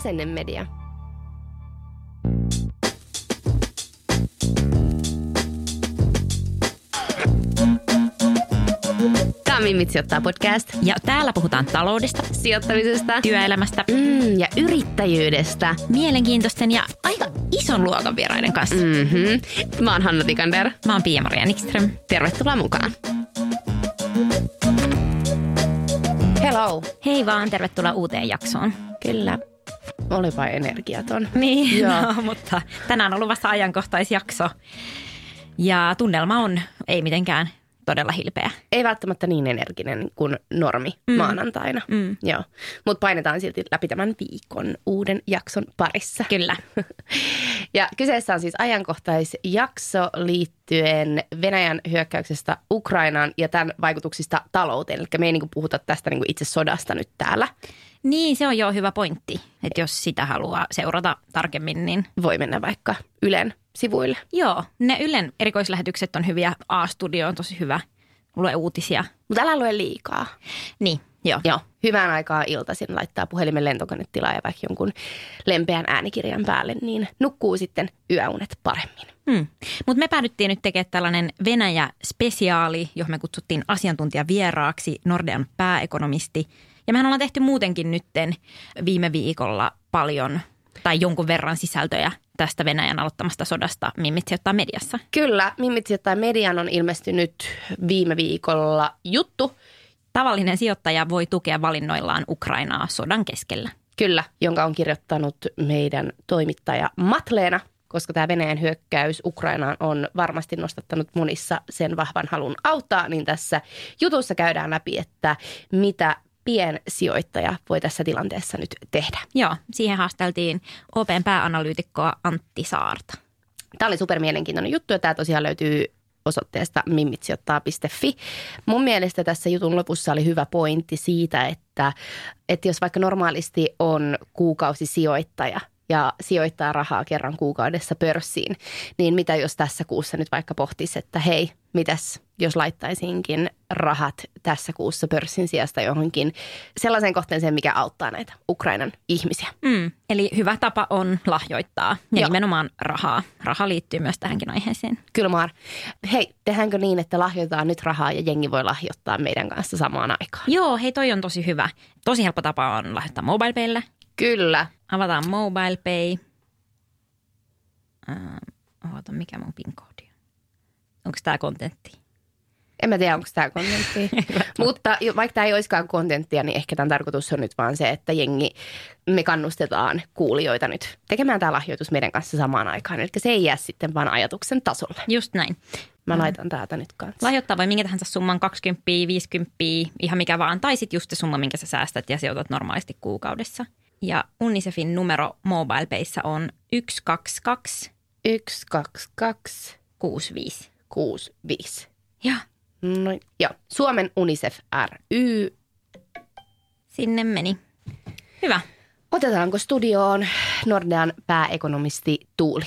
Asennemedia. Tämä on Mimmit sijoittaa podcast. Ja täällä puhutaan taloudesta, Sijoittamisesta työelämästä, mm, ja yrittäjyydestä. mielenkiintoisten ja aika ison luokan vieraiden kanssa. Mm. Mm-hmm. Mä oon Hanna Tikander. Mä oon Pia-Maria Nikström. Tervetuloa mukaan. Hello. Hei vaan, tervetuloa uuteen jaksoon. Kyllä. Olipa energiaton. Niin, Joo. no, mutta tänään on ollut vasta ajankohtaisjakso. Ja tunnelma on ei mitenkään todella hilpeä. Ei välttämättä niin energinen kuin normi mm. maanantaina. Mm. Joo. Mutta painetaan silti läpi tämän viikon uuden jakson parissa. Kyllä. Ja kyseessä on siis ajankohtaisjakso liittyen Venäjän hyökkäyksestä Ukrainaan ja tämän vaikutuksista talouteen. Eli me ei niinku puhuta tästä niinku itse sodasta nyt täällä. Niin, se on jo hyvä pointti, että jos sitä haluaa seurata tarkemmin, niin Voi mennä vaikka Ylen sivuille. joo, ne Ylen erikoislähetykset on hyviä. A-studio on tosi hyvä. Lue uutisia. Mutta älä lue liikaa. Niin, joo. Joo, hyvään aikaa iltaisin laittaa puhelimen lentokonetilaa ja vaikka jonkun lempeän äänikirjan päälle, niin nukkuu sitten yöunet paremmin. Hmm. Mutta me päädyttiin nyt tekemään tällainen Venäjä-spesiaali, johon me kutsuttiin asiantuntijavieraaksi Nordean pääekonomisti. Ja mehän ollaan tehty muutenkin nytten viime viikolla paljon tai jonkun verran sisältöjä tästä Venäjän aloittamasta sodasta Mimmit sijoittaa mediassa. Kyllä, Mimmit sijoittaa median on ilmestynyt viime viikolla juttu, Tavallinen sijoittaja voi tukea valinnoillaan Ukrainaa sodan keskellä. kyllä, jonka on kirjoittanut meidän toimittaja Matleena, koska tämä Venäjän hyökkäys Ukrainaan on varmasti nostattanut monissa sen vahvan halun auttaa, niin tässä jutussa käydään läpi, että mitä piensijoittaja voi tässä tilanteessa nyt tehdä. Joo, siihen haasteltiin OPn pääanalyytikkoa Antti Saarta. Tämä oli super mielenkiintoinen juttu ja tämä tosiaan löytyy osoitteesta mimmitsijoittaa.fi. Mun mielestä tässä jutun lopussa oli hyvä pointti siitä, että, että jos vaikka normaalisti on kuukausisijoittaja ja sijoittaa rahaa kerran kuukaudessa pörssiin, niin mitä jos tässä kuussa nyt vaikka pohtisi, että hei, mitäs jos laittaisinkin rahat tässä kuussa pörssin sijasta johonkin sellaiseen kohteeseen, mikä auttaa näitä Ukrainan ihmisiä. Mm, eli hyvä tapa on lahjoittaa ja Joo. nimenomaan rahaa. Raha liittyy myös tähänkin aiheeseen. Kyllä Maar. Hei, tehdäänkö niin, että lahjoitetaan nyt rahaa ja jengi voi lahjoittaa meidän kanssa samaan aikaan? Joo, hei toi on tosi hyvä. Tosi helppo tapa on lahjoittaa MobilePaylle. Kyllä. Avataan MobilePay. Äh, oota, mikä mun PIN-koodi on? Onko tämä kontentti? En mä tiedä, onko tämä kontenttia. Mutta vaikka tämä ei olisikaan kontenttia, niin ehkä tämän tarkoitus on nyt vaan se, että jengi, me kannustetaan kuulijoita nyt tekemään tämä lahjoitus meidän kanssa samaan aikaan. Eli se ei jää sitten vaan ajatuksen tasolle. Just näin. Mä laitan täältä nyt kanssa. Lahjoittaa voi minkä tahansa summan 20, 50, ihan mikä vaan. Tai sitten just se summa, minkä sä säästät ja sijoitat normaalisti kuukaudessa. Ja Unicefin numero MobilePayssä on 122 Yksi, kaksi, kaksi, 65. kuusi, viisi. Ja Noin. Joo. Suomen UNICEF ry. sinne meni. Hyvä. Otetaanko studioon Nordean pääekonomisti Tuuli?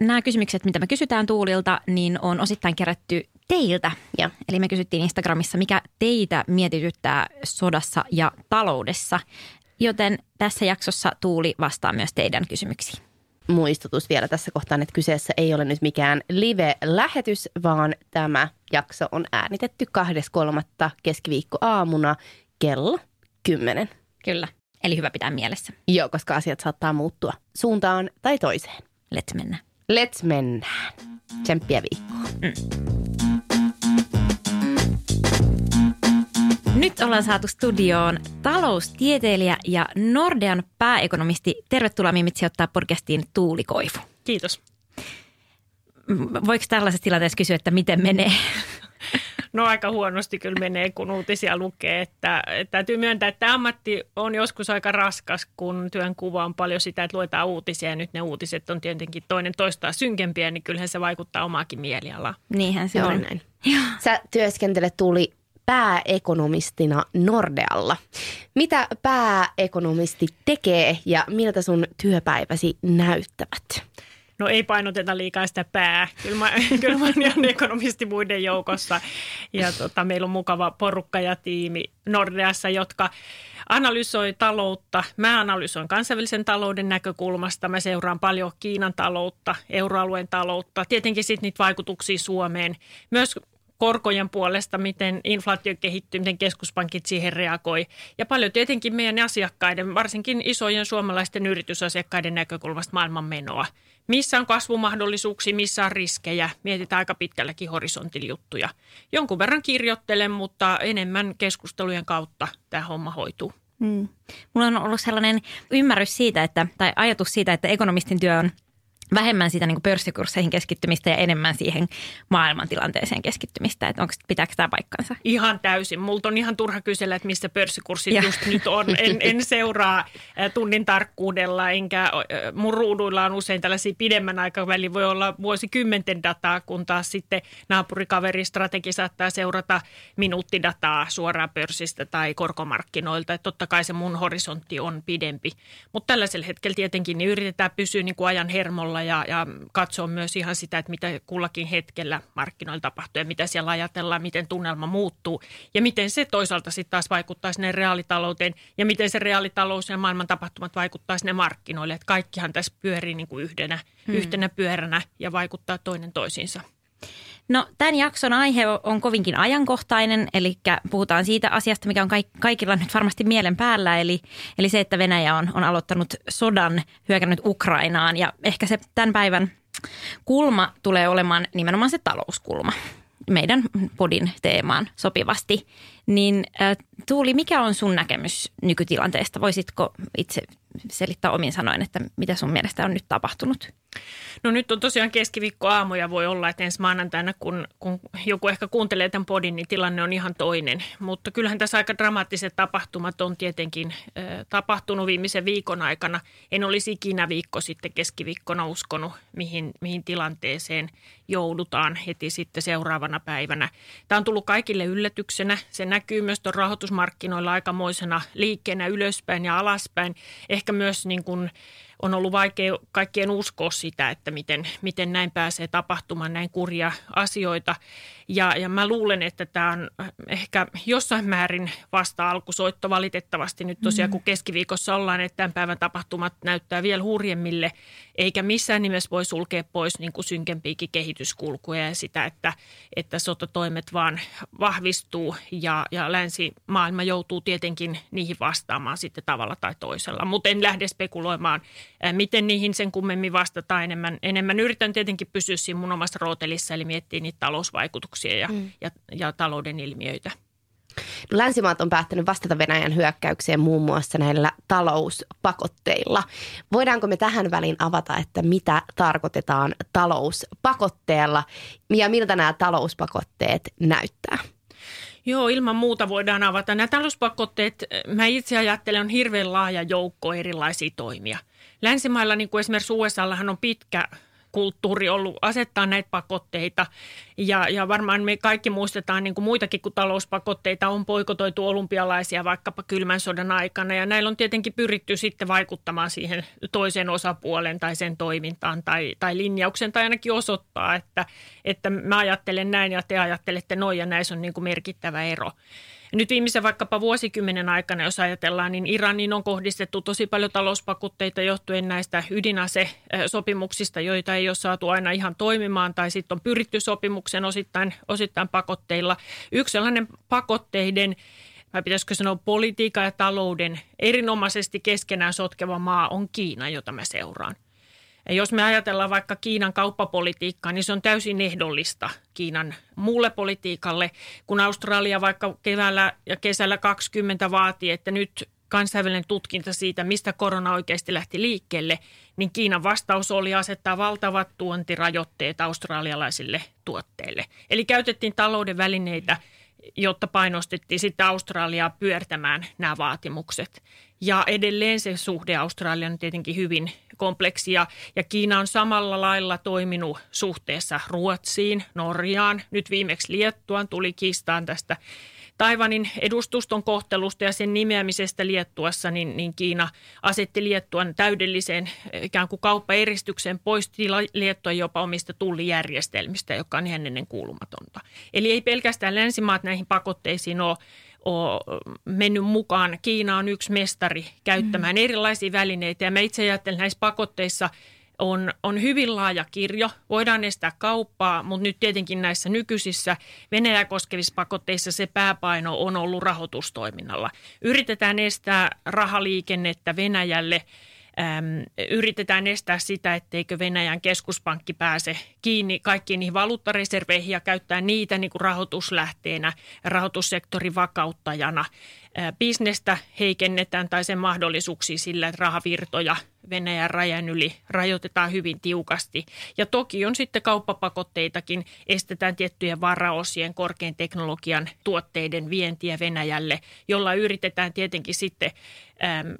Nämä kysymykset, mitä me kysytään Tuulilta, niin on osittain kerätty teiltä. Ja. Eli me kysyttiin Instagramissa, mikä teitä mietityttää sodassa ja taloudessa. Joten tässä jaksossa Tuuli vastaa myös teidän kysymyksiin. Muistutus vielä tässä kohtaan, että kyseessä ei ole nyt mikään live-lähetys, vaan tämä jakso on äänitetty 2.3. keskiviikko aamuna kello 10. Kyllä. Eli hyvä pitää mielessä. Joo, koska asiat saattaa muuttua suuntaan tai toiseen. Let's mennä. Let's mennään. Tsemppiä viikkoa. Nyt ollaan saatu studioon taloustieteilijä ja Nordean pääekonomisti. Tervetuloa Mimit sijoittaa podcastiin Tuuli Koivu. Kiitos. Voiko tällaisessa tilanteessa kysyä, että miten menee? No aika huonosti kyllä menee, kun uutisia lukee. Että, että täytyy myöntää, että ammatti on joskus aika raskas, kun työn kuva on paljon sitä, että luetaan uutisia ja nyt ne uutiset on tietenkin toinen toistaa synkempiä, niin kyllähän se vaikuttaa omaakin mielialaan. Niinhän se Joo, on. näin. Sä työskentelet tuli pääekonomistina Nordealla. Mitä pääekonomisti tekee ja miltä sun työpäiväsi näyttävät? No ei painoteta liikaa sitä pää. Kyllä mä, kyllä mä olen ekonomisti muiden joukossa. Ja tota, meillä on mukava porukka ja tiimi Nordeassa, jotka analysoi taloutta. Mä analysoin kansainvälisen talouden näkökulmasta. Mä seuraan paljon Kiinan taloutta, euroalueen taloutta. Tietenkin sitten niitä vaikutuksia Suomeen. Myös korkojen puolesta, miten inflaatio kehittyy, miten keskuspankit siihen reagoi. Ja paljon tietenkin meidän asiakkaiden, varsinkin isojen suomalaisten yritysasiakkaiden näkökulmasta maailman menoa. Missä on kasvumahdollisuuksia, missä on riskejä. Mietitään aika pitkälläkin horisontilla juttuja. Jonkun verran kirjoittelen, mutta enemmän keskustelujen kautta tämä homma hoituu. Mm. Mulla on ollut sellainen ymmärrys siitä, että, tai ajatus siitä, että ekonomistin työ on vähemmän sitä niin pörssikursseihin keskittymistä ja enemmän siihen maailmantilanteeseen keskittymistä. Että onko, pitääkö tämä paikkansa? Ihan täysin. Multa on ihan turha kysellä, että missä pörssikurssit Ja. just nyt on. En, en seuraa äh, tunnin tarkkuudella, enkä mun ruuduilla on usein tällaisia pidemmän aikavälin, voi olla vuosikymmenten dataa, kun taas sitten naapurikaveri strategi saattaa seurata minuuttidataa suoraan pörssistä tai korkomarkkinoilta. Että totta kai se mun horisontti on pidempi. Mutta tällaisella hetkellä tietenkin niin yritetään pysyä niin kuin ajan hermolla ja, ja katsoa myös ihan sitä, että mitä kullakin hetkellä markkinoilla tapahtuu ja mitä siellä ajatellaan, miten tunnelma muuttuu ja miten se toisaalta sitten taas vaikuttaa sinne reaalitalouteen ja miten se reaalitalous ja maailman tapahtumat vaikuttaa sinne markkinoille. Että kaikkihan tässä pyörii niin kuin yhdenä, hmm. yhtenä pyöränä ja vaikuttaa toinen toisiinsa. No tämän jakson aihe on kovinkin ajankohtainen, eli puhutaan siitä asiasta, mikä on kaik- kaikilla nyt varmasti mielen päällä, eli, eli se, että Venäjä on, on aloittanut sodan, hyökännyt Ukrainaan ja ehkä se tämän päivän kulma tulee olemaan nimenomaan se talouskulma meidän podin teemaan sopivasti. Niin Tuuli, mikä on sun näkemys nykytilanteesta? Voisitko itse selittää omin sanoin, että mitä sun mielestä on nyt tapahtunut? No nyt on tosiaan keskiviikko aamu ja voi olla, että ensi maanantaina, kun, kun joku ehkä kuuntelee tämän podin, niin tilanne on ihan toinen. Mutta kyllähän tässä aika dramaattiset tapahtumat on tietenkin äh, tapahtunut viimeisen viikon aikana. En olisi ikinä viikko sitten keskiviikkona uskonut, mihin, mihin tilanteeseen joudutaan heti sitten seuraavana päivänä. Tämä on tullut kaikille yllätyksenä. Se näkyy myös tuon rahoitusmarkkinoilla aikamoisena liikkeenä ylöspäin ja alaspäin. Ehkä myös niin kuin on ollut vaikea kaikkien uskoa sitä, että miten, miten näin pääsee tapahtumaan, näin kurja asioita. Ja, ja mä luulen, että tämä on ehkä jossain määrin vasta alkusoitto valitettavasti nyt tosiaan, kun keskiviikossa ollaan, että tämän päivän tapahtumat näyttää vielä hurjemmille, eikä missään nimessä voi sulkea pois niin kuin synkempiäkin kehityskulkuja ja sitä, että, että sotatoimet vaan vahvistuu ja, ja länsimaailma joutuu tietenkin niihin vastaamaan sitten tavalla tai toisella. Mutta en lähde spekuloimaan, miten niihin sen kummemmin vastataan enemmän. Enemmän yritän tietenkin pysyä siinä mun omassa rootelissa, eli miettiä niitä talousvaikutuksia ja, mm. ja, ja talouden ilmiöitä. No, Länsimaat on päättänyt vastata Venäjän hyökkäykseen muun muassa näillä talouspakotteilla. Voidaanko me tähän väliin avata, että mitä tarkoitetaan talouspakotteella ja miltä nämä talouspakotteet näyttää? Joo, ilman muuta voidaan avata. Nämä talouspakotteet, mä itse ajattelen, on hirveän laaja joukko erilaisia toimia. Länsimailla, niin kuin esimerkiksi USAllahan on pitkä kulttuuri ollut asettaa näitä pakotteita. Ja, ja varmaan me kaikki muistetaan niin kuin muitakin kuin talouspakotteita on poikotoitu olympialaisia vaikkapa kylmän sodan aikana. Ja näillä on tietenkin pyritty sitten vaikuttamaan siihen toisen osapuolen tai sen toimintaan tai, tai linjauksen tai ainakin osoittaa, että, että mä ajattelen näin ja te ajattelette noin ja näissä on niin kuin merkittävä ero. Nyt viimeisen vaikkapa vuosikymmenen aikana, jos ajatellaan, niin Iraniin on kohdistettu tosi paljon talouspakotteita johtuen näistä ydinasesopimuksista, joita ei ole saatu aina ihan toimimaan tai sitten on pyritty sopimuksen osittain, osittain pakotteilla. Yksi sellainen pakotteiden vai pitäisikö sanoa politiikan ja talouden erinomaisesti keskenään sotkeva maa on Kiina, jota mä seuraan. Ja jos me ajatellaan vaikka Kiinan kauppapolitiikkaa, niin se on täysin ehdollista Kiinan muulle politiikalle, kun Australia vaikka keväällä ja kesällä 20 vaatii, että nyt kansainvälinen tutkinta siitä, mistä korona oikeasti lähti liikkeelle, niin Kiinan vastaus oli asettaa valtavat tuontirajoitteet australialaisille tuotteille. Eli käytettiin talouden välineitä, jotta painostettiin sitten Australiaa pyörtämään nämä vaatimukset. Ja edelleen se suhde Australian on tietenkin hyvin kompleksia ja Kiina on samalla lailla toiminut suhteessa Ruotsiin, Norjaan, nyt viimeksi Liettuaan tuli kiistaan tästä Taivanin edustuston kohtelusta ja sen nimeämisestä Liettuassa, niin, niin Kiina asetti Liettuan täydelliseen ikään kuin kauppaeristykseen, poisti Liettua jopa omista tullijärjestelmistä, joka on ihan ennen kuulumatonta. Eli ei pelkästään länsimaat näihin pakotteisiin ole ole mennyt mukaan. Kiina on yksi mestari käyttämään mm. erilaisia välineitä ja mä itse ajattelen näissä pakotteissa – on, on hyvin laaja kirjo. Voidaan estää kauppaa, mutta nyt tietenkin näissä nykyisissä Venäjä koskevissa pakotteissa se pääpaino on ollut rahoitustoiminnalla. Yritetään estää rahaliikennettä Venäjälle – äm, yritetään estää sitä, etteikö Venäjän keskuspankki pääse kiinni kaikkiin niihin valuuttareserveihin ja käyttää niitä niin kuin rahoituslähteenä, rahoitussektorin vakauttajana. Ää, bisnestä heikennetään tai sen mahdollisuuksia sillä, että rahavirtoja Venäjän rajan yli rajoitetaan hyvin tiukasti. Ja toki on sitten kauppapakotteitakin, estetään tiettyjen varaosien korkean teknologian tuotteiden vientiä Venäjälle, jolla yritetään tietenkin sitten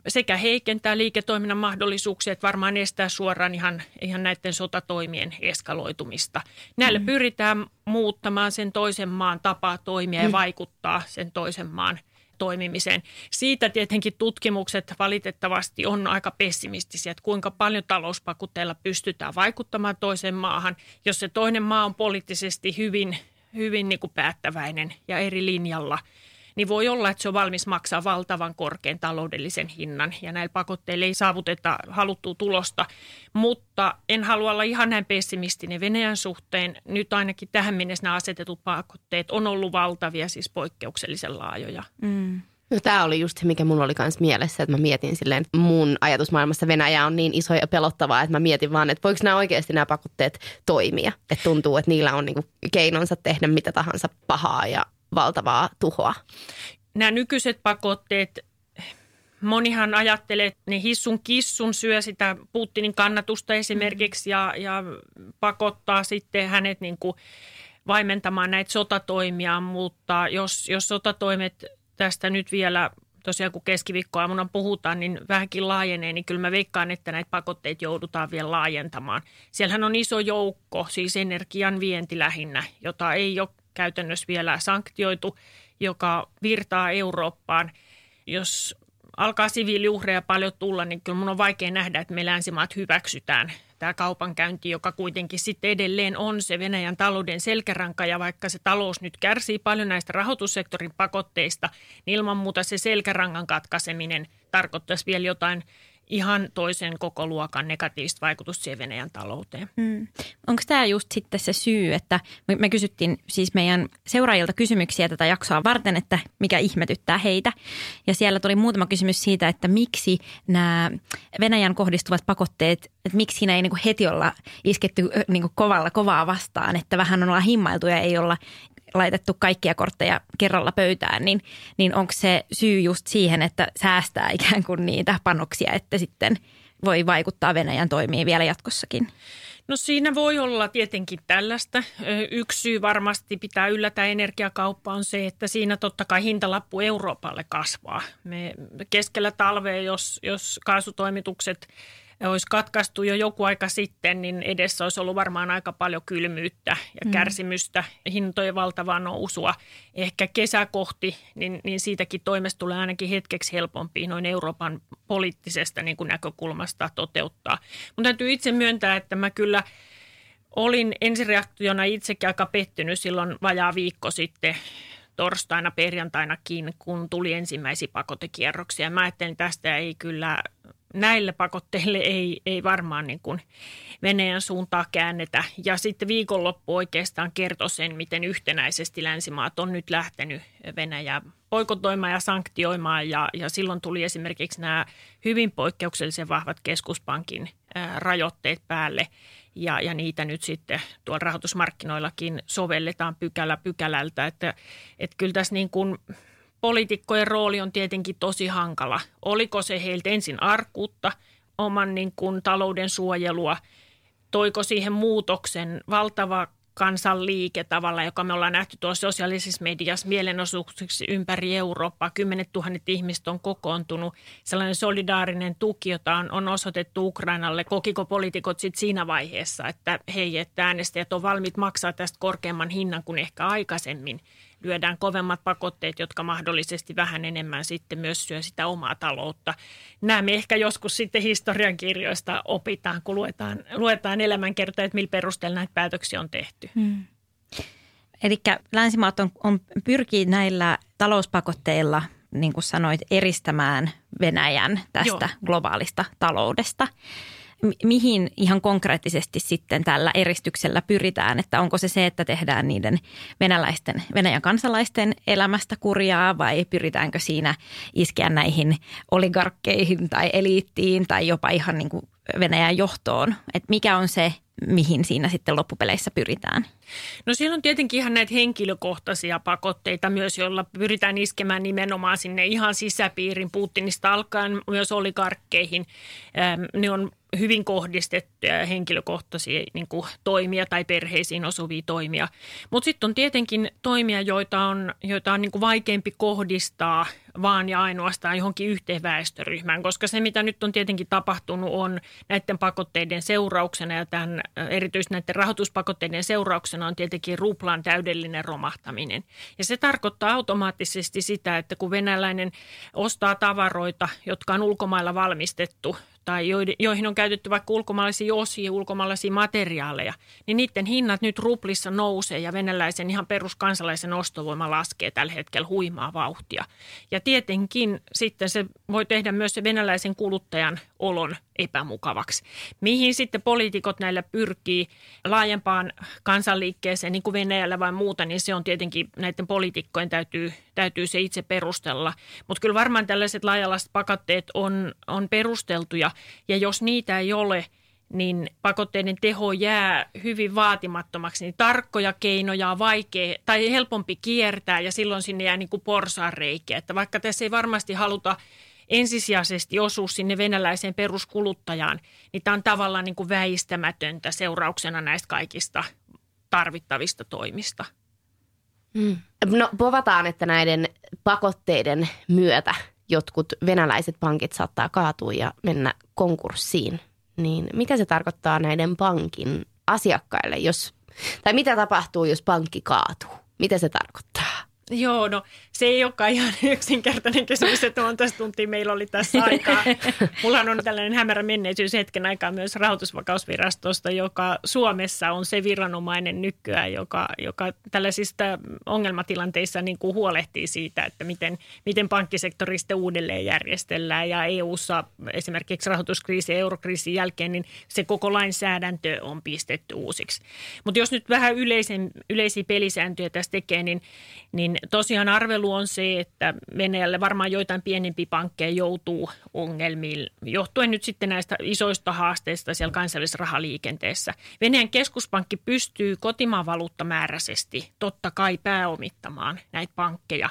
sekä heikentää liiketoiminnan mahdollisuuksia, että varmaan estää suoraan ihan, ihan näiden sotatoimien eskaloitumista. Näillä mm. pyritään muuttamaan sen toisen maan tapaa toimia ja mm. vaikuttaa sen toisen maan toimimiseen. Siitä tietenkin tutkimukset valitettavasti on aika pessimistisiä, että kuinka paljon talouspakutteilla pystytään vaikuttamaan toiseen maahan, jos se toinen maa on poliittisesti hyvin, hyvin niin kuin päättäväinen ja eri linjalla – niin voi olla, että se on valmis maksaa valtavan korkean taloudellisen hinnan ja näillä pakotteilla ei saavuteta haluttua tulosta. Mutta en halua olla ihan näin pessimistinen Venäjän suhteen. Nyt ainakin tähän mennessä nämä asetetut pakotteet on ollut valtavia, siis poikkeuksellisen laajoja. Mm. No, tämä oli just se, mikä mun oli myös mielessä, että mä mietin silleen, mun ajatusmaailmassa Venäjä on niin iso ja pelottavaa, että mä mietin vaan, että voiko nämä oikeasti nämä pakotteet toimia. Että tuntuu, että niillä on niinku keinonsa tehdä mitä tahansa pahaa ja valtavaa tuhoa. Nämä nykyiset pakotteet, monihan ajattelee, että ne hissun kissun syö sitä Putinin kannatusta esimerkiksi ja, ja pakottaa sitten hänet niin kuin vaimentamaan näitä sotatoimia, mutta jos, jos sotatoimet tästä nyt vielä tosiaan kun keskiviikkoaamuna puhutaan, niin vähänkin laajenee, niin kyllä mä veikkaan, että näitä pakotteita joudutaan vielä laajentamaan. Siellähän on iso joukko, siis energian vienti lähinnä, jota ei ole käytännössä vielä sanktioitu, joka virtaa Eurooppaan. Jos alkaa siviiliuhreja paljon tulla, niin kyllä mun on vaikea nähdä, että me länsimaat hyväksytään tämä kaupankäynti, joka kuitenkin sitten edelleen on se Venäjän talouden selkäranka. Ja vaikka se talous nyt kärsii paljon näistä rahoitussektorin pakotteista, niin ilman muuta se selkärangan katkaiseminen tarkoittaisi vielä jotain – ihan toisen koko luokan negatiivista vaikutusta siihen Venäjän talouteen. Mm. Onko tämä just sitten se syy, että me kysyttiin siis meidän seuraajilta kysymyksiä tätä jaksoa varten, että mikä ihmetyttää heitä. Ja siellä tuli muutama kysymys siitä, että miksi nämä Venäjän kohdistuvat pakotteet, että miksi siinä ei niinku heti olla isketty niinku kovalla kovaa vastaan, että vähän on olla himmailtu ja ei olla laitettu kaikkia kortteja kerralla pöytään, niin, niin onko se syy just siihen, että säästää ikään kuin niitä panoksia, että sitten voi vaikuttaa Venäjän toimiin vielä jatkossakin? No siinä voi olla tietenkin tällaista. Yksi syy varmasti pitää yllätä energiakauppa on se, että siinä totta kai hintalappu Euroopalle kasvaa. Me keskellä talvea, jos, jos kaasutoimitukset olisi katkaistu jo joku aika sitten, niin edessä olisi ollut varmaan aika paljon kylmyyttä ja mm. kärsimystä, hintojen valtavaa nousua. Ehkä kesäkohti, niin, niin siitäkin toimesta tulee ainakin hetkeksi helpompi noin Euroopan poliittisesta niin kuin näkökulmasta toteuttaa. Mutta täytyy itse myöntää, että mä kyllä olin ensireaktiona itsekin aika pettynyt silloin vajaa viikko sitten torstaina, perjantainakin, kun tuli ensimmäisiä pakotekierroksia. Mä ajattelin, että tästä ei kyllä näille pakotteille ei, ei varmaan niin kuin Venäjän suuntaa käännetä. Ja sitten viikonloppu oikeastaan kertoi sen, miten yhtenäisesti länsimaat on nyt lähtenyt Venäjää poikotoimaan ja sanktioimaan. Ja, ja silloin tuli esimerkiksi nämä hyvin poikkeuksellisen vahvat keskuspankin rajoitteet päälle. Ja, ja niitä nyt sitten tuolla rahoitusmarkkinoillakin sovelletaan pykälä pykälältä. Että, että kyllä tässä niin kuin poliitikkojen rooli on tietenkin tosi hankala. Oliko se heiltä ensin arkuutta, oman niin kuin talouden suojelua, toiko siihen muutoksen valtava kansanliike tavalla, joka me ollaan nähty tuossa sosiaalisessa mediassa mielenosoituksiksi ympäri Eurooppaa. Kymmenet tuhannet ihmiset on kokoontunut. Sellainen solidaarinen tuki, jota on, on osoitettu Ukrainalle. Kokiko poliitikot sitten siinä vaiheessa, että hei, että äänestäjät on valmiit maksaa tästä korkeamman hinnan kuin ehkä aikaisemmin – lyödään kovemmat pakotteet, jotka mahdollisesti vähän enemmän sitten myös syö sitä omaa taloutta. Nämä me ehkä joskus sitten historiankirjoista opitaan, kun luetaan, luetaan elämänkertoja, että millä perusteella näitä päätöksiä on tehty. Hmm. Eli länsimaat on, on pyrkii näillä talouspakotteilla, niin kuin sanoit, eristämään Venäjän tästä Joo. globaalista taloudesta mihin ihan konkreettisesti sitten tällä eristyksellä pyritään? Että onko se se, että tehdään niiden venäläisten, Venäjän kansalaisten elämästä kurjaa vai pyritäänkö siinä iskeä näihin oligarkkeihin tai eliittiin tai jopa ihan niin kuin Venäjän johtoon? Että mikä on se, mihin siinä sitten loppupeleissä pyritään? No siellä on tietenkin ihan näitä henkilökohtaisia pakotteita myös, joilla pyritään iskemään nimenomaan sinne ihan sisäpiirin Putinista alkaen myös oligarkkeihin. Ne on hyvin kohdistettuja henkilökohtaisia niin kuin, toimia tai perheisiin osuvia toimia. Mutta sitten on tietenkin toimia, joita on, joita on niin kuin vaikeampi kohdistaa vaan ja ainoastaan johonkin yhteen väestöryhmään, koska se mitä nyt on tietenkin tapahtunut on näiden pakotteiden seurauksena ja tämän, erityisesti näiden rahoituspakotteiden seurauksena on tietenkin ruplan täydellinen romahtaminen. Ja se tarkoittaa automaattisesti sitä, että kun venäläinen ostaa tavaroita, jotka on ulkomailla valmistettu tai joihin on käytetty vaikka ulkomaalaisia osia, ulkomaalaisia materiaaleja, niin niiden hinnat nyt ruplissa nousee ja venäläisen ihan peruskansalaisen ostovoima laskee tällä hetkellä huimaa vauhtia. Ja tietenkin sitten se voi tehdä myös se venäläisen kuluttajan olon epämukavaksi. Mihin sitten poliitikot näillä pyrkii laajempaan kansanliikkeeseen, niin kuin Venäjällä vai muuta, niin se on tietenkin näiden poliitikkojen täytyy, täytyy se itse perustella. Mutta kyllä varmaan tällaiset laajalaiset pakotteet on, on perusteltuja, ja jos niitä ei ole – niin pakotteiden teho jää hyvin vaatimattomaksi, niin tarkkoja keinoja on vaikea tai helpompi kiertää ja silloin sinne jää niin kuin porsaanreikiä. Että vaikka tässä ei varmasti haluta ensisijaisesti osua sinne venäläiseen peruskuluttajaan, niin tämä on tavallaan niin kuin väistämätöntä seurauksena näistä kaikista tarvittavista toimista. Mm. No povataan, että näiden pakotteiden myötä jotkut venäläiset pankit saattaa kaatua ja mennä konkurssiin. Niin mitä se tarkoittaa näiden pankin asiakkaille, jos, tai mitä tapahtuu, jos pankki kaatuu? Mitä se tarkoittaa? Joo, no se ei olekaan ihan yksinkertainen kysymys, että monta tuntia meillä oli tässä aikaa. Mulla on tällainen hämärä menneisyys hetken aikaa myös rahoitusvakausvirastosta, joka Suomessa on se viranomainen nykyään, joka, joka tällaisista ongelmatilanteissa niin kuin huolehtii siitä, että miten, miten pankkisektori sitten uudelleen järjestellään. Ja EU-ssa esimerkiksi rahoituskriisi ja eurokriisin jälkeen, niin se koko lainsäädäntö on pistetty uusiksi. Mutta jos nyt vähän yleisen, yleisiä pelisääntöjä tässä tekee, niin, niin tosiaan arvelu arvelu on se, että Venäjälle varmaan joitain pienempiä pankkeja joutuu ongelmiin, johtuen nyt sitten näistä isoista haasteista siellä kansallisessa rahaliikenteessä. Venäjän keskuspankki pystyy kotimaan valuuttamääräisesti totta kai pääomittamaan näitä pankkeja,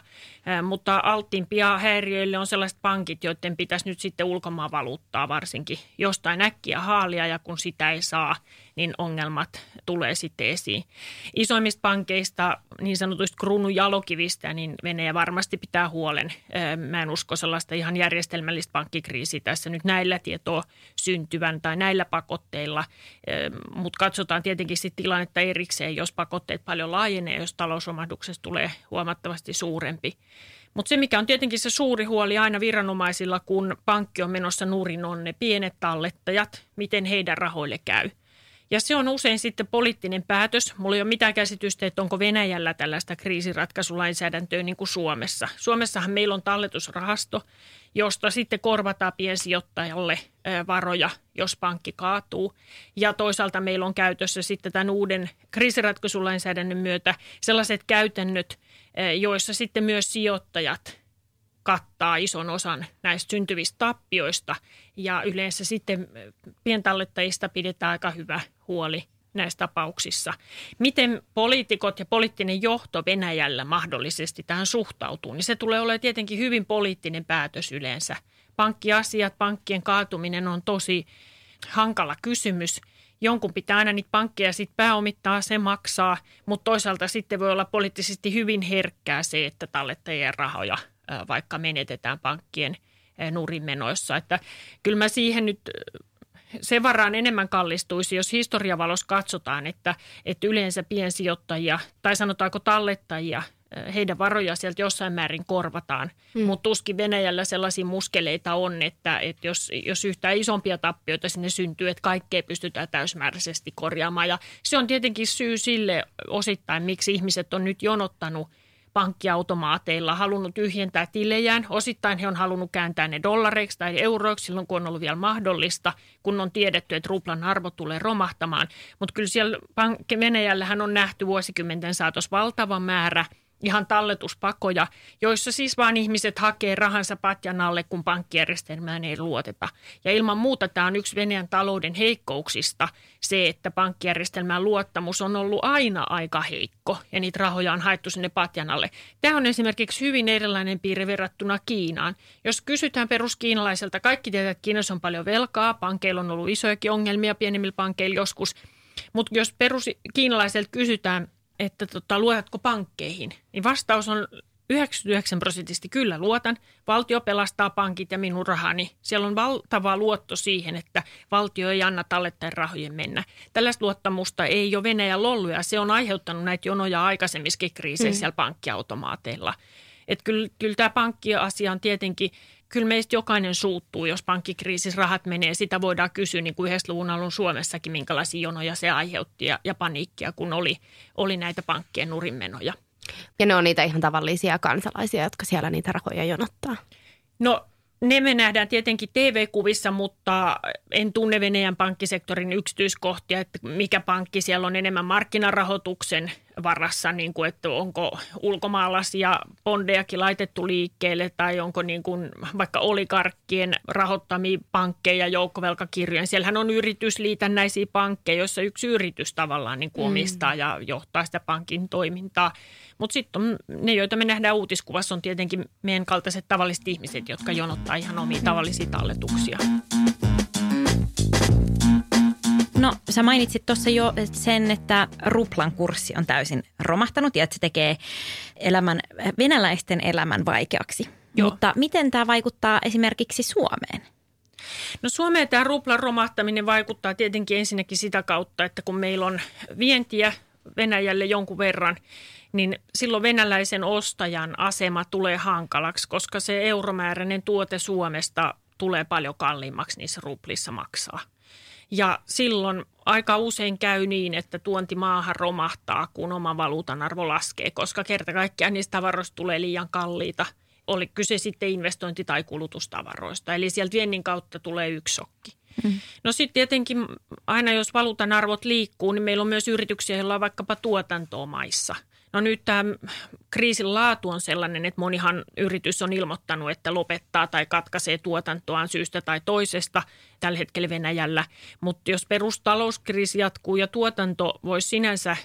mutta alttiimpia häiriöille on sellaiset pankit, joiden pitäisi nyt sitten ulkomaan valuuttaa varsinkin jostain äkkiä haalia ja kun sitä ei saa, niin ongelmat tulee sitten esiin. Isoimmista pankeista, niin sanotuista kruunun jalokivistä, niin Venäjä varmasti pitää huolen. Mä en usko sellaista ihan järjestelmällistä pankkikriisiä tässä nyt näillä tietoa syntyvän tai näillä pakotteilla, mutta katsotaan tietenkin sitten tilannetta erikseen, jos pakotteet paljon laajenee, jos talousromahduksesta tulee huomattavasti suurempi. Mutta se, mikä on tietenkin se suuri huoli aina viranomaisilla, kun pankki on menossa nurin, on ne pienet tallettajat, miten heidän rahoille käy – Ja se on usein sitten poliittinen päätös. Mulla ei ole mitään käsitystä, että onko Venäjällä tällaista kriisiratkaisulainsäädäntöä niin kuin Suomessa. Suomessahan meillä on talletusrahasto, josta sitten korvataan piensijoittajalle varoja, jos pankki kaatuu. Ja toisaalta meillä on käytössä sitten tämän uuden kriisiratkaisulainsäädännön myötä sellaiset käytännöt, joissa sitten myös sijoittajat kattaa ison osan näistä syntyvistä tappioista ja yleensä sitten pientallettajista pidetään aika hyvä huoli näissä tapauksissa. Miten poliitikot ja poliittinen johto Venäjällä mahdollisesti tähän suhtautuu, niin se tulee olemaan tietenkin hyvin poliittinen päätös yleensä. Pankkiasiat, pankkien kaatuminen on tosi hankala kysymys. Jonkun pitää aina niitä pankkeja sitten pääomittaa, se maksaa, mutta toisaalta sitten voi olla poliittisesti hyvin herkkää se, että tallettajien rahoja vaikka menetetään pankkien nurimenoissa. Että kyllä mä siihen nyt sen varaan enemmän kallistuisi, jos historiavalossa katsotaan, että, että yleensä piensijoittajia tai sanotaanko tallettajia, heidän varoja sieltä jossain määrin korvataan. Mm. Mutta tuskin Venäjällä sellaisia muskeleita on, että, että jos, jos yhtään isompia tappioita sinne syntyy, että kaikkea pystytään täysmääräisesti korjaamaan. Ja se on tietenkin syy sille osittain, miksi ihmiset on nyt jonottanut – pankkiautomaateilla halunnut tyhjentää tilejään. Osittain he on halunnut kääntää ne dollareiksi tai euroiksi silloin, kun on ollut vielä mahdollista, kun on tiedetty, että ruplan arvo tulee romahtamaan. Mutta kyllä siellä Venäjällähän on nähty vuosikymmenten saatossa valtava määrä – ihan talletuspakoja, joissa siis vaan ihmiset hakee rahansa patjan alle, kun pankkijärjestelmään ei luoteta. Ja ilman muuta tämä on yksi Venäjän talouden heikkouksista, se, että pankkijärjestelmään luottamus on ollut aina aika heikko ja niitä rahoja on haettu sinne patjan alle. Tämä on esimerkiksi hyvin erilainen piirre verrattuna Kiinaan. Jos kysytään peruskiinalaiselta, kaikki tietävät, että Kiinassa on paljon velkaa, pankeilla on ollut isojakin ongelmia, pienemmillä pankeilla joskus, mutta jos peruskiinalaiselta kysytään, että tota, luotatko pankkeihin, niin vastaus on 99 prosentisesti kyllä luotan. Valtio pelastaa pankit ja minun rahani. Siellä on valtava luotto siihen, että valtio ei anna tallettajan rahojen mennä. Tällaista luottamusta ei ole Venäjällä ollut ja se on aiheuttanut näitä jonoja aikaisemmissakin kriiseissä mm. siellä pankkiautomaateilla. Että kyllä, kyllä tämä pankkiasia on tietenkin kyllä meistä jokainen suuttuu, jos pankkikriisissä rahat menee. Sitä voidaan kysyä, niin kuin 90-luvun alun Suomessakin, minkälaisia jonoja se aiheutti ja, ja paniikkia, kun oli, oli näitä pankkien nurinmenoja. Ja ne on niitä ihan tavallisia kansalaisia, jotka siellä niitä rahoja jonottaa. No ne me nähdään tietenkin TV-kuvissa, mutta en tunne Venäjän pankkisektorin yksityiskohtia, että mikä pankki siellä on enemmän markkinarahoituksen varassa, niin kuin, että onko ulkomaalaisia bondejakin laitettu liikkeelle tai onko niin kuin vaikka oligarkkien rahoittamia pankkeja joukkovelkakirjoja. Siellähän on yritysliitännäisiä pankkeja, joissa yksi yritys tavallaan niin kuin mm. omistaa ja johtaa sitä pankin toimintaa. Mutta sitten ne, joita me nähdään uutiskuvassa, on tietenkin meidän kaltaiset tavalliset ihmiset, jotka jonottaa ihan omia tavallisia talletuksia. No sä mainitsit tuossa jo sen, että ruplan kurssi on täysin romahtanut ja että se tekee elämän, venäläisten elämän vaikeaksi. Joo. Mutta miten tämä vaikuttaa esimerkiksi Suomeen? No Suomeen tämä ruplan romahtaminen vaikuttaa tietenkin ensinnäkin sitä kautta, että kun meillä on vientiä Venäjälle jonkun verran, niin silloin venäläisen ostajan asema tulee hankalaksi, koska se euromääräinen tuote Suomesta tulee paljon kalliimmaksi niissä ruplissa maksaa. Ja silloin aika usein käy niin, että tuonti maahan romahtaa, kun oma valuutan arvo laskee, koska kerta kaikkiaan niistä tavaroista tulee liian kalliita. Oli kyse sitten investointi- tai kulutustavaroista. Eli sieltä viennin kautta tulee yksi shokki. Mm. No sitten tietenkin aina jos valuutan arvot liikkuu, niin meillä on myös yrityksiä, joilla on vaikkapa tuotantoa maissa – No nyt tämä kriisin laatu on sellainen, että monihan yritys on ilmoittanut, että lopettaa tai katkaisee tuotantoaan syystä tai toisesta tällä hetkellä Venäjällä. Mutta jos perustalouskriisi jatkuu ja tuotanto voisi sinänsä äm,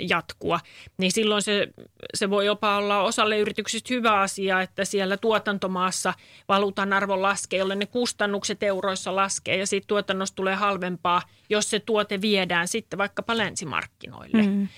jatkua, niin silloin se, se voi jopa olla osalle yrityksistä hyvä asia, että siellä tuotantomaassa valuutan arvo laskee, jolle ne kustannukset euroissa laskee ja siitä tuotannosta tulee halvempaa, jos se tuote viedään sitten vaikkapa länsimarkkinoille. Mm.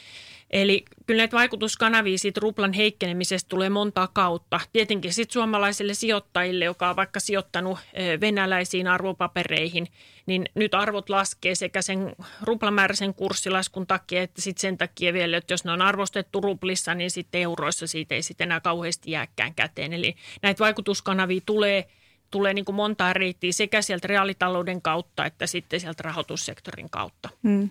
Eli kyllä näitä vaikutuskanavia siitä ruplan heikkenemisestä tulee montaa kautta. Tietenkin sitten suomalaisille sijoittajille, joka on vaikka sijoittanut venäläisiin arvopapereihin, niin nyt arvot laskee sekä sen ruplamääräisen kurssilaskun takia, että sitten sen takia vielä, että jos ne on arvostettu ruplissa, niin sitten euroissa siitä ei sitten enää kauheasti jääkään käteen. Eli näitä vaikutuskanavia tulee tulee niin kuin montaa reittiä sekä sieltä reaalitalouden kautta että sitten sieltä rahoitussektorin kautta. Mm.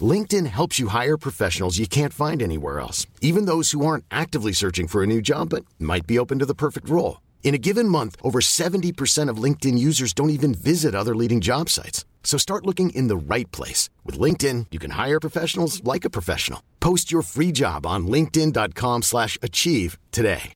LinkedIn helps you hire professionals you can't find anywhere else, even those who aren't actively searching for a new job but might be open to the perfect role. In a given month, over 70% of LinkedIn users don't even visit other leading job sites. So start looking in the right place. With LinkedIn, you can hire professionals like a professional. Post your free job on linkedin.com slash achieve today.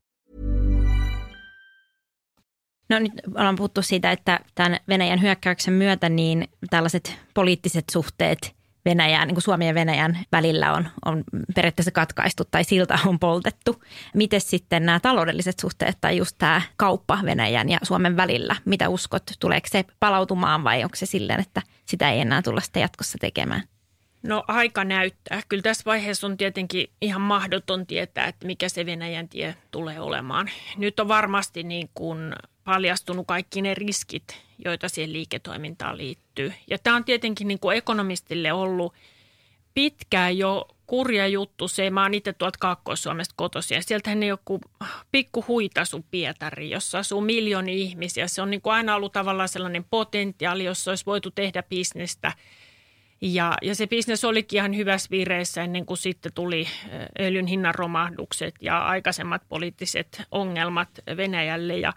No nyt ollaan puhuttu siitä, että tämän Venäjän hyökkäyksen myötä niin tällaiset poliittiset suhteet – Venäjään, niin kuin Suomen ja Venäjän välillä on, on periaatteessa katkaistu tai silta on poltettu. Miten sitten nämä taloudelliset suhteet tai just tämä kauppa Venäjän ja Suomen välillä, mitä uskot, tuleeko se palautumaan vai onko se silleen, että sitä ei enää tulla sitten jatkossa tekemään? No aika näyttää. Kyllä tässä vaiheessa on tietenkin ihan mahdoton tietää, että mikä se Venäjän tie tulee olemaan. Nyt on varmasti niin kuin paljastunut kaikki ne riskit, joita siihen liiketoimintaan liittyy. Ja tämä on tietenkin niin kuin ekonomistille ollut pitkään jo kurja juttu se. Mä oon itse tuolta Kaakkois-Suomesta kotoisin ja sieltähän joku pikku huitasu Pietari, jossa asuu miljoonia ihmisiä. Se on niin kuin aina ollut tavallaan sellainen potentiaali, jossa olisi voitu tehdä bisnestä – ja, ja se bisnes olikin ihan hyvässä vireessä ennen kuin sitten tuli öljyn hinnan romahdukset ja aikaisemmat poliittiset ongelmat Venäjälle. Ja,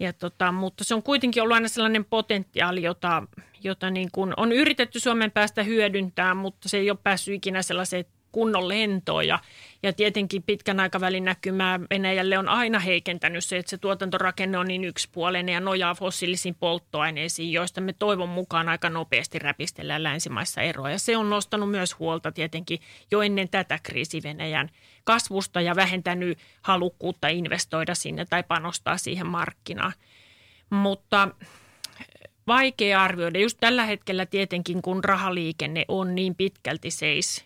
ja tota, mutta se on kuitenkin ollut aina sellainen potentiaali, jota, jota niin kuin on yritetty Suomen päästä hyödyntää, mutta se ei ole päässyt ikinä sellaiseen kunnon lentoa ja, ja tietenkin pitkän aikavälin näkymää Venäjälle on aina heikentänyt se, että se tuotantorakenne on niin yksipuolinen ja nojaa fossiilisiin polttoaineisiin, joista me toivon mukaan aika nopeasti räpistellään länsimaissa eroa. Ja se on nostanut myös huolta tietenkin jo ennen tätä kriisi Venäjän kasvusta ja vähentänyt halukkuutta investoida sinne tai panostaa siihen markkinaan. Mutta vaikea arvioida. Just tällä hetkellä tietenkin, kun rahaliikenne on niin pitkälti seis –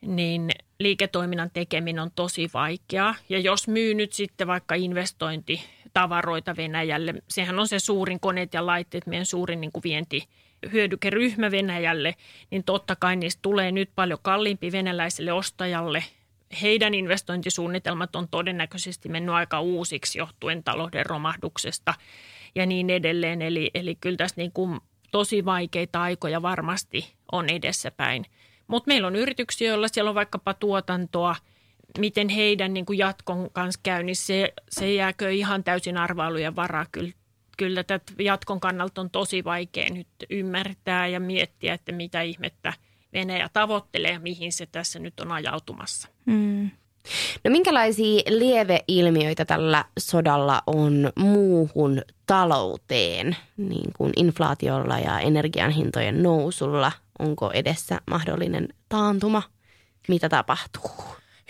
niin liiketoiminnan tekeminen on tosi vaikeaa. Ja jos myy nyt sitten vaikka investointitavaroita Venäjälle, sehän on se suurin koneet ja laitteet, meidän suurin niin kuin vienti hyödykeryhmä Venäjälle, niin totta kai niistä tulee nyt paljon kalliimpi venäläiselle ostajalle. Heidän investointisuunnitelmat on todennäköisesti mennyt aika uusiksi johtuen talouden romahduksesta ja niin edelleen. Eli, eli kyllä tässä niin kuin tosi vaikeita aikoja varmasti on edessäpäin – mutta meillä on yrityksiä, joilla siellä on vaikkapa tuotantoa, miten heidän niin kuin jatkon kanssa käy, niin se, se jääkö ihan täysin arvailujen varaa. Kyllä, kyllä tätä jatkon kannalta on tosi vaikea nyt ymmärtää ja miettiä, että mitä ihmettä Venäjä tavoittelee ja mihin se tässä nyt on ajautumassa. Mm. No minkälaisia lieveilmiöitä tällä sodalla on muuhun talouteen, niin kuin inflaatiolla ja energian hintojen nousulla? Onko edessä mahdollinen taantuma? Mitä tapahtuu?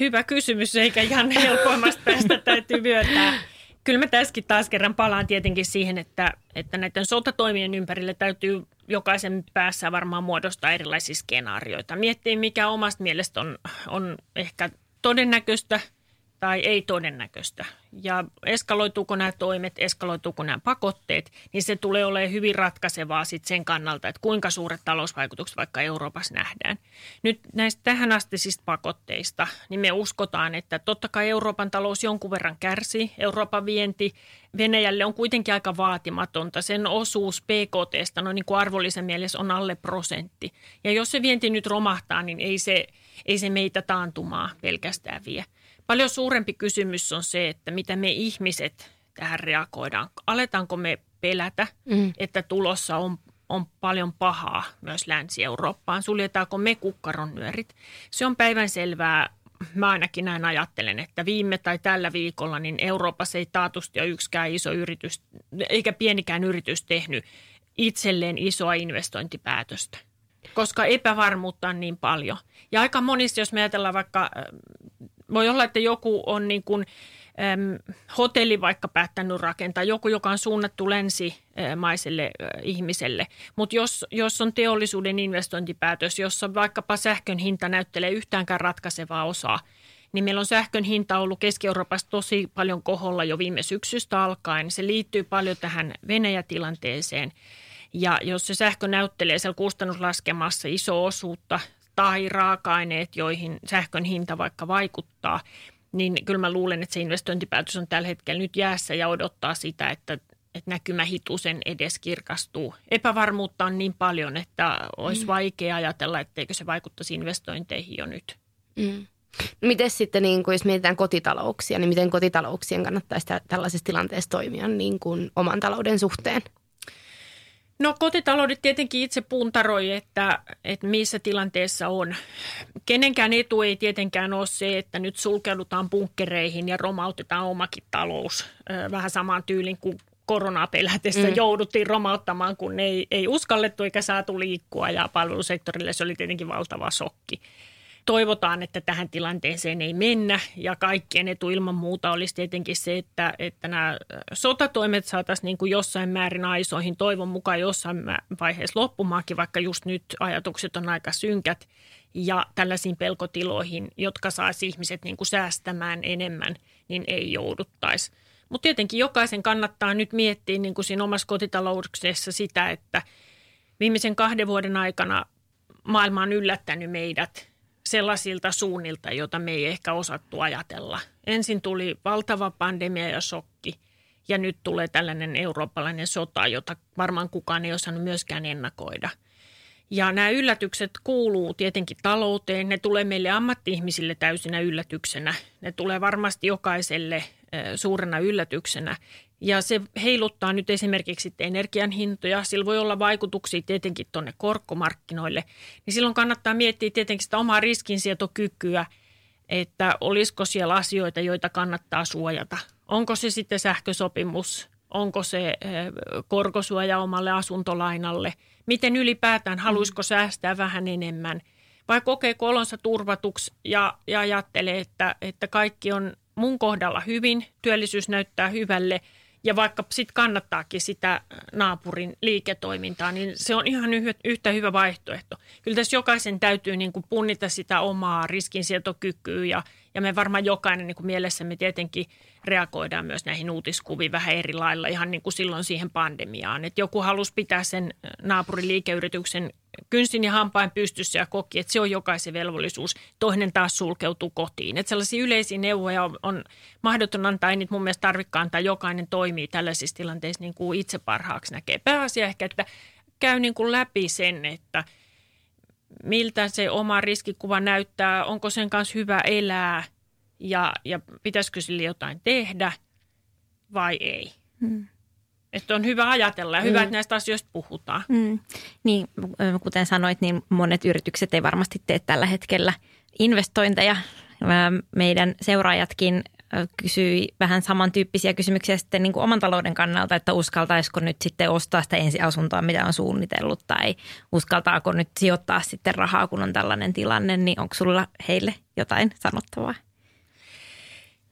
Hyvä kysymys, eikä ihan helpoimmasta päästä täytyy myöntää. Kyllä mä tässäkin taas kerran palaan tietenkin siihen, että, että näiden sotatoimien ympärille täytyy jokaisen päässä varmaan muodostaa erilaisia skenaarioita. Miettii, mikä omasta mielestä on, on ehkä todennäköistä – tai ei todennäköistä. Ja eskaloituuko nämä toimet, eskaloituuko nämä pakotteet, niin se tulee olemaan hyvin ratkaisevaa sit sen kannalta, että kuinka suuret talousvaikutukset vaikka Euroopassa nähdään. Nyt näistä tähän astisista pakotteista, niin me uskotaan, että totta kai Euroopan talous jonkun verran kärsii. Euroopan vienti Venäjälle on kuitenkin aika vaatimatonta. Sen osuus PKTstä no niin kuin arvollisen mielessä on alle prosentti. Ja jos se vienti nyt romahtaa, niin ei se, ei se meitä taantumaa pelkästään vie. Paljon suurempi kysymys on se, että mitä me ihmiset tähän reagoidaan. Aletaanko me pelätä, mm. että tulossa on, on paljon pahaa myös Länsi-Eurooppaan? Suljetaanko me kukkaron nyörit? Se on päivän selvää. Mä ainakin näin ajattelen, että viime tai tällä viikolla niin Euroopassa ei taatusti ole yksikään iso yritys, eikä pienikään yritys tehnyt itselleen isoa investointipäätöstä koska epävarmuutta on niin paljon. Ja aika monissa, jos me ajatellaan vaikka voi olla, että joku on niin kuin äm, hotelli vaikka päättänyt rakentaa, joku, joka on suunnattu länsimaiselle ihmiselle. Mutta jos, jos on teollisuuden investointipäätös, jossa vaikkapa sähkön hinta näyttelee yhtäänkään ratkaisevaa osaa, niin meillä on sähkön hinta ollut Keski-Euroopassa tosi paljon koholla jo viime syksystä alkaen. Se liittyy paljon tähän Venäjä-tilanteeseen. Ja jos se sähkö näyttelee siellä kustannuslaskemassa iso osuutta tai raaka-aineet, joihin sähkön hinta vaikka vaikuttaa, niin kyllä mä luulen, että se investointipäätös on tällä hetkellä nyt jäässä ja odottaa sitä, että, että näkymä hitusen edes kirkastuu. Epävarmuutta on niin paljon, että olisi mm. vaikea ajatella, etteikö se vaikuttaisi investointeihin jo nyt. Mm. No miten sitten, niin kuin jos mietitään kotitalouksia, niin miten kotitalouksien kannattaisi tällaisessa tilanteessa toimia niin kuin oman talouden suhteen? No kotitaloudet tietenkin itse puntaroi, että, että missä tilanteessa on. Kenenkään etu ei tietenkään ole se, että nyt sulkeudutaan bunkkereihin ja romautetaan omakin talous vähän samaan tyylin kuin koronaa pelätessä mm. jouduttiin romauttamaan, kun ei, ei uskallettu eikä saatu liikkua ja palvelusektorille se oli tietenkin valtava sokki toivotaan, että tähän tilanteeseen ei mennä. Ja kaikkien etu ilman muuta olisi tietenkin se, että, että nämä sotatoimet saataisiin niin kuin jossain määrin aisoihin. Toivon mukaan jossain vaiheessa loppumaakin, vaikka just nyt ajatukset on aika synkät. Ja tällaisiin pelkotiloihin, jotka saisi ihmiset niin kuin säästämään enemmän, niin ei jouduttaisi. Mutta tietenkin jokaisen kannattaa nyt miettiä niin kuin siinä omassa kotitalouksessa sitä, että viimeisen kahden vuoden aikana maailma on yllättänyt meidät – sellaisilta suunnilta, joita me ei ehkä osattu ajatella. Ensin tuli valtava pandemia ja shokki ja nyt tulee tällainen eurooppalainen sota, jota varmaan kukaan ei osannut myöskään ennakoida. Ja nämä yllätykset kuuluu tietenkin talouteen, ne tulee meille ammatti-ihmisille täysinä yllätyksenä. Ne tulee varmasti jokaiselle suurena yllätyksenä. Ja se heiluttaa nyt esimerkiksi energian hintoja. Sillä voi olla vaikutuksia tietenkin tuonne korkkomarkkinoille. Niin silloin kannattaa miettiä tietenkin sitä omaa riskinsietokykyä, että olisiko siellä asioita, joita kannattaa suojata. Onko se sitten sähkösopimus, onko se eh, korkosuoja omalle asuntolainalle, miten ylipäätään? Haluaisiko säästää vähän enemmän? Vai kokee kolonsa turvatuksi ja, ja ajattelee, että, että kaikki on mun kohdalla hyvin, työllisyys näyttää hyvälle – ja vaikka sitten kannattaakin sitä naapurin liiketoimintaa, niin se on ihan yhtä hyvä vaihtoehto. Kyllä tässä jokaisen täytyy niin kuin punnita sitä omaa riskinsietokykyä ja, ja me varmaan jokainen niin kuin mielessämme tietenkin reagoidaan myös näihin uutiskuviin vähän eri lailla ihan niin kuin silloin siihen pandemiaan. Että joku halusi pitää sen naapurin liikeyrityksen kynsin ja hampain pystyssä ja koki, että se on jokaisen velvollisuus. Toinen taas sulkeutuu kotiin. Että sellaisia yleisiä neuvoja on, on mahdoton antaa, ei niitä mun mielestä tarvikaan antaa. Jokainen toimii tällaisissa tilanteissa niin kuin itse parhaaksi näkee. Pääasia ehkä, että käy niin kuin läpi sen, että miltä se oma riskikuva näyttää, onko sen kanssa hyvä elää ja, ja pitäisikö sille jotain tehdä vai ei. Hmm. Että on hyvä ajatella ja hyvä, mm. että näistä asioista puhutaan. Mm. Niin, kuten sanoit, niin monet yritykset ei varmasti tee tällä hetkellä investointeja. Meidän seuraajatkin kysyi vähän samantyyppisiä kysymyksiä sitten niin kuin oman talouden kannalta, että uskaltaisiko nyt sitten ostaa sitä ensiasuntoa, mitä on suunnitellut, tai uskaltaako nyt sijoittaa sitten rahaa, kun on tällainen tilanne, niin onko sulla heille jotain sanottavaa?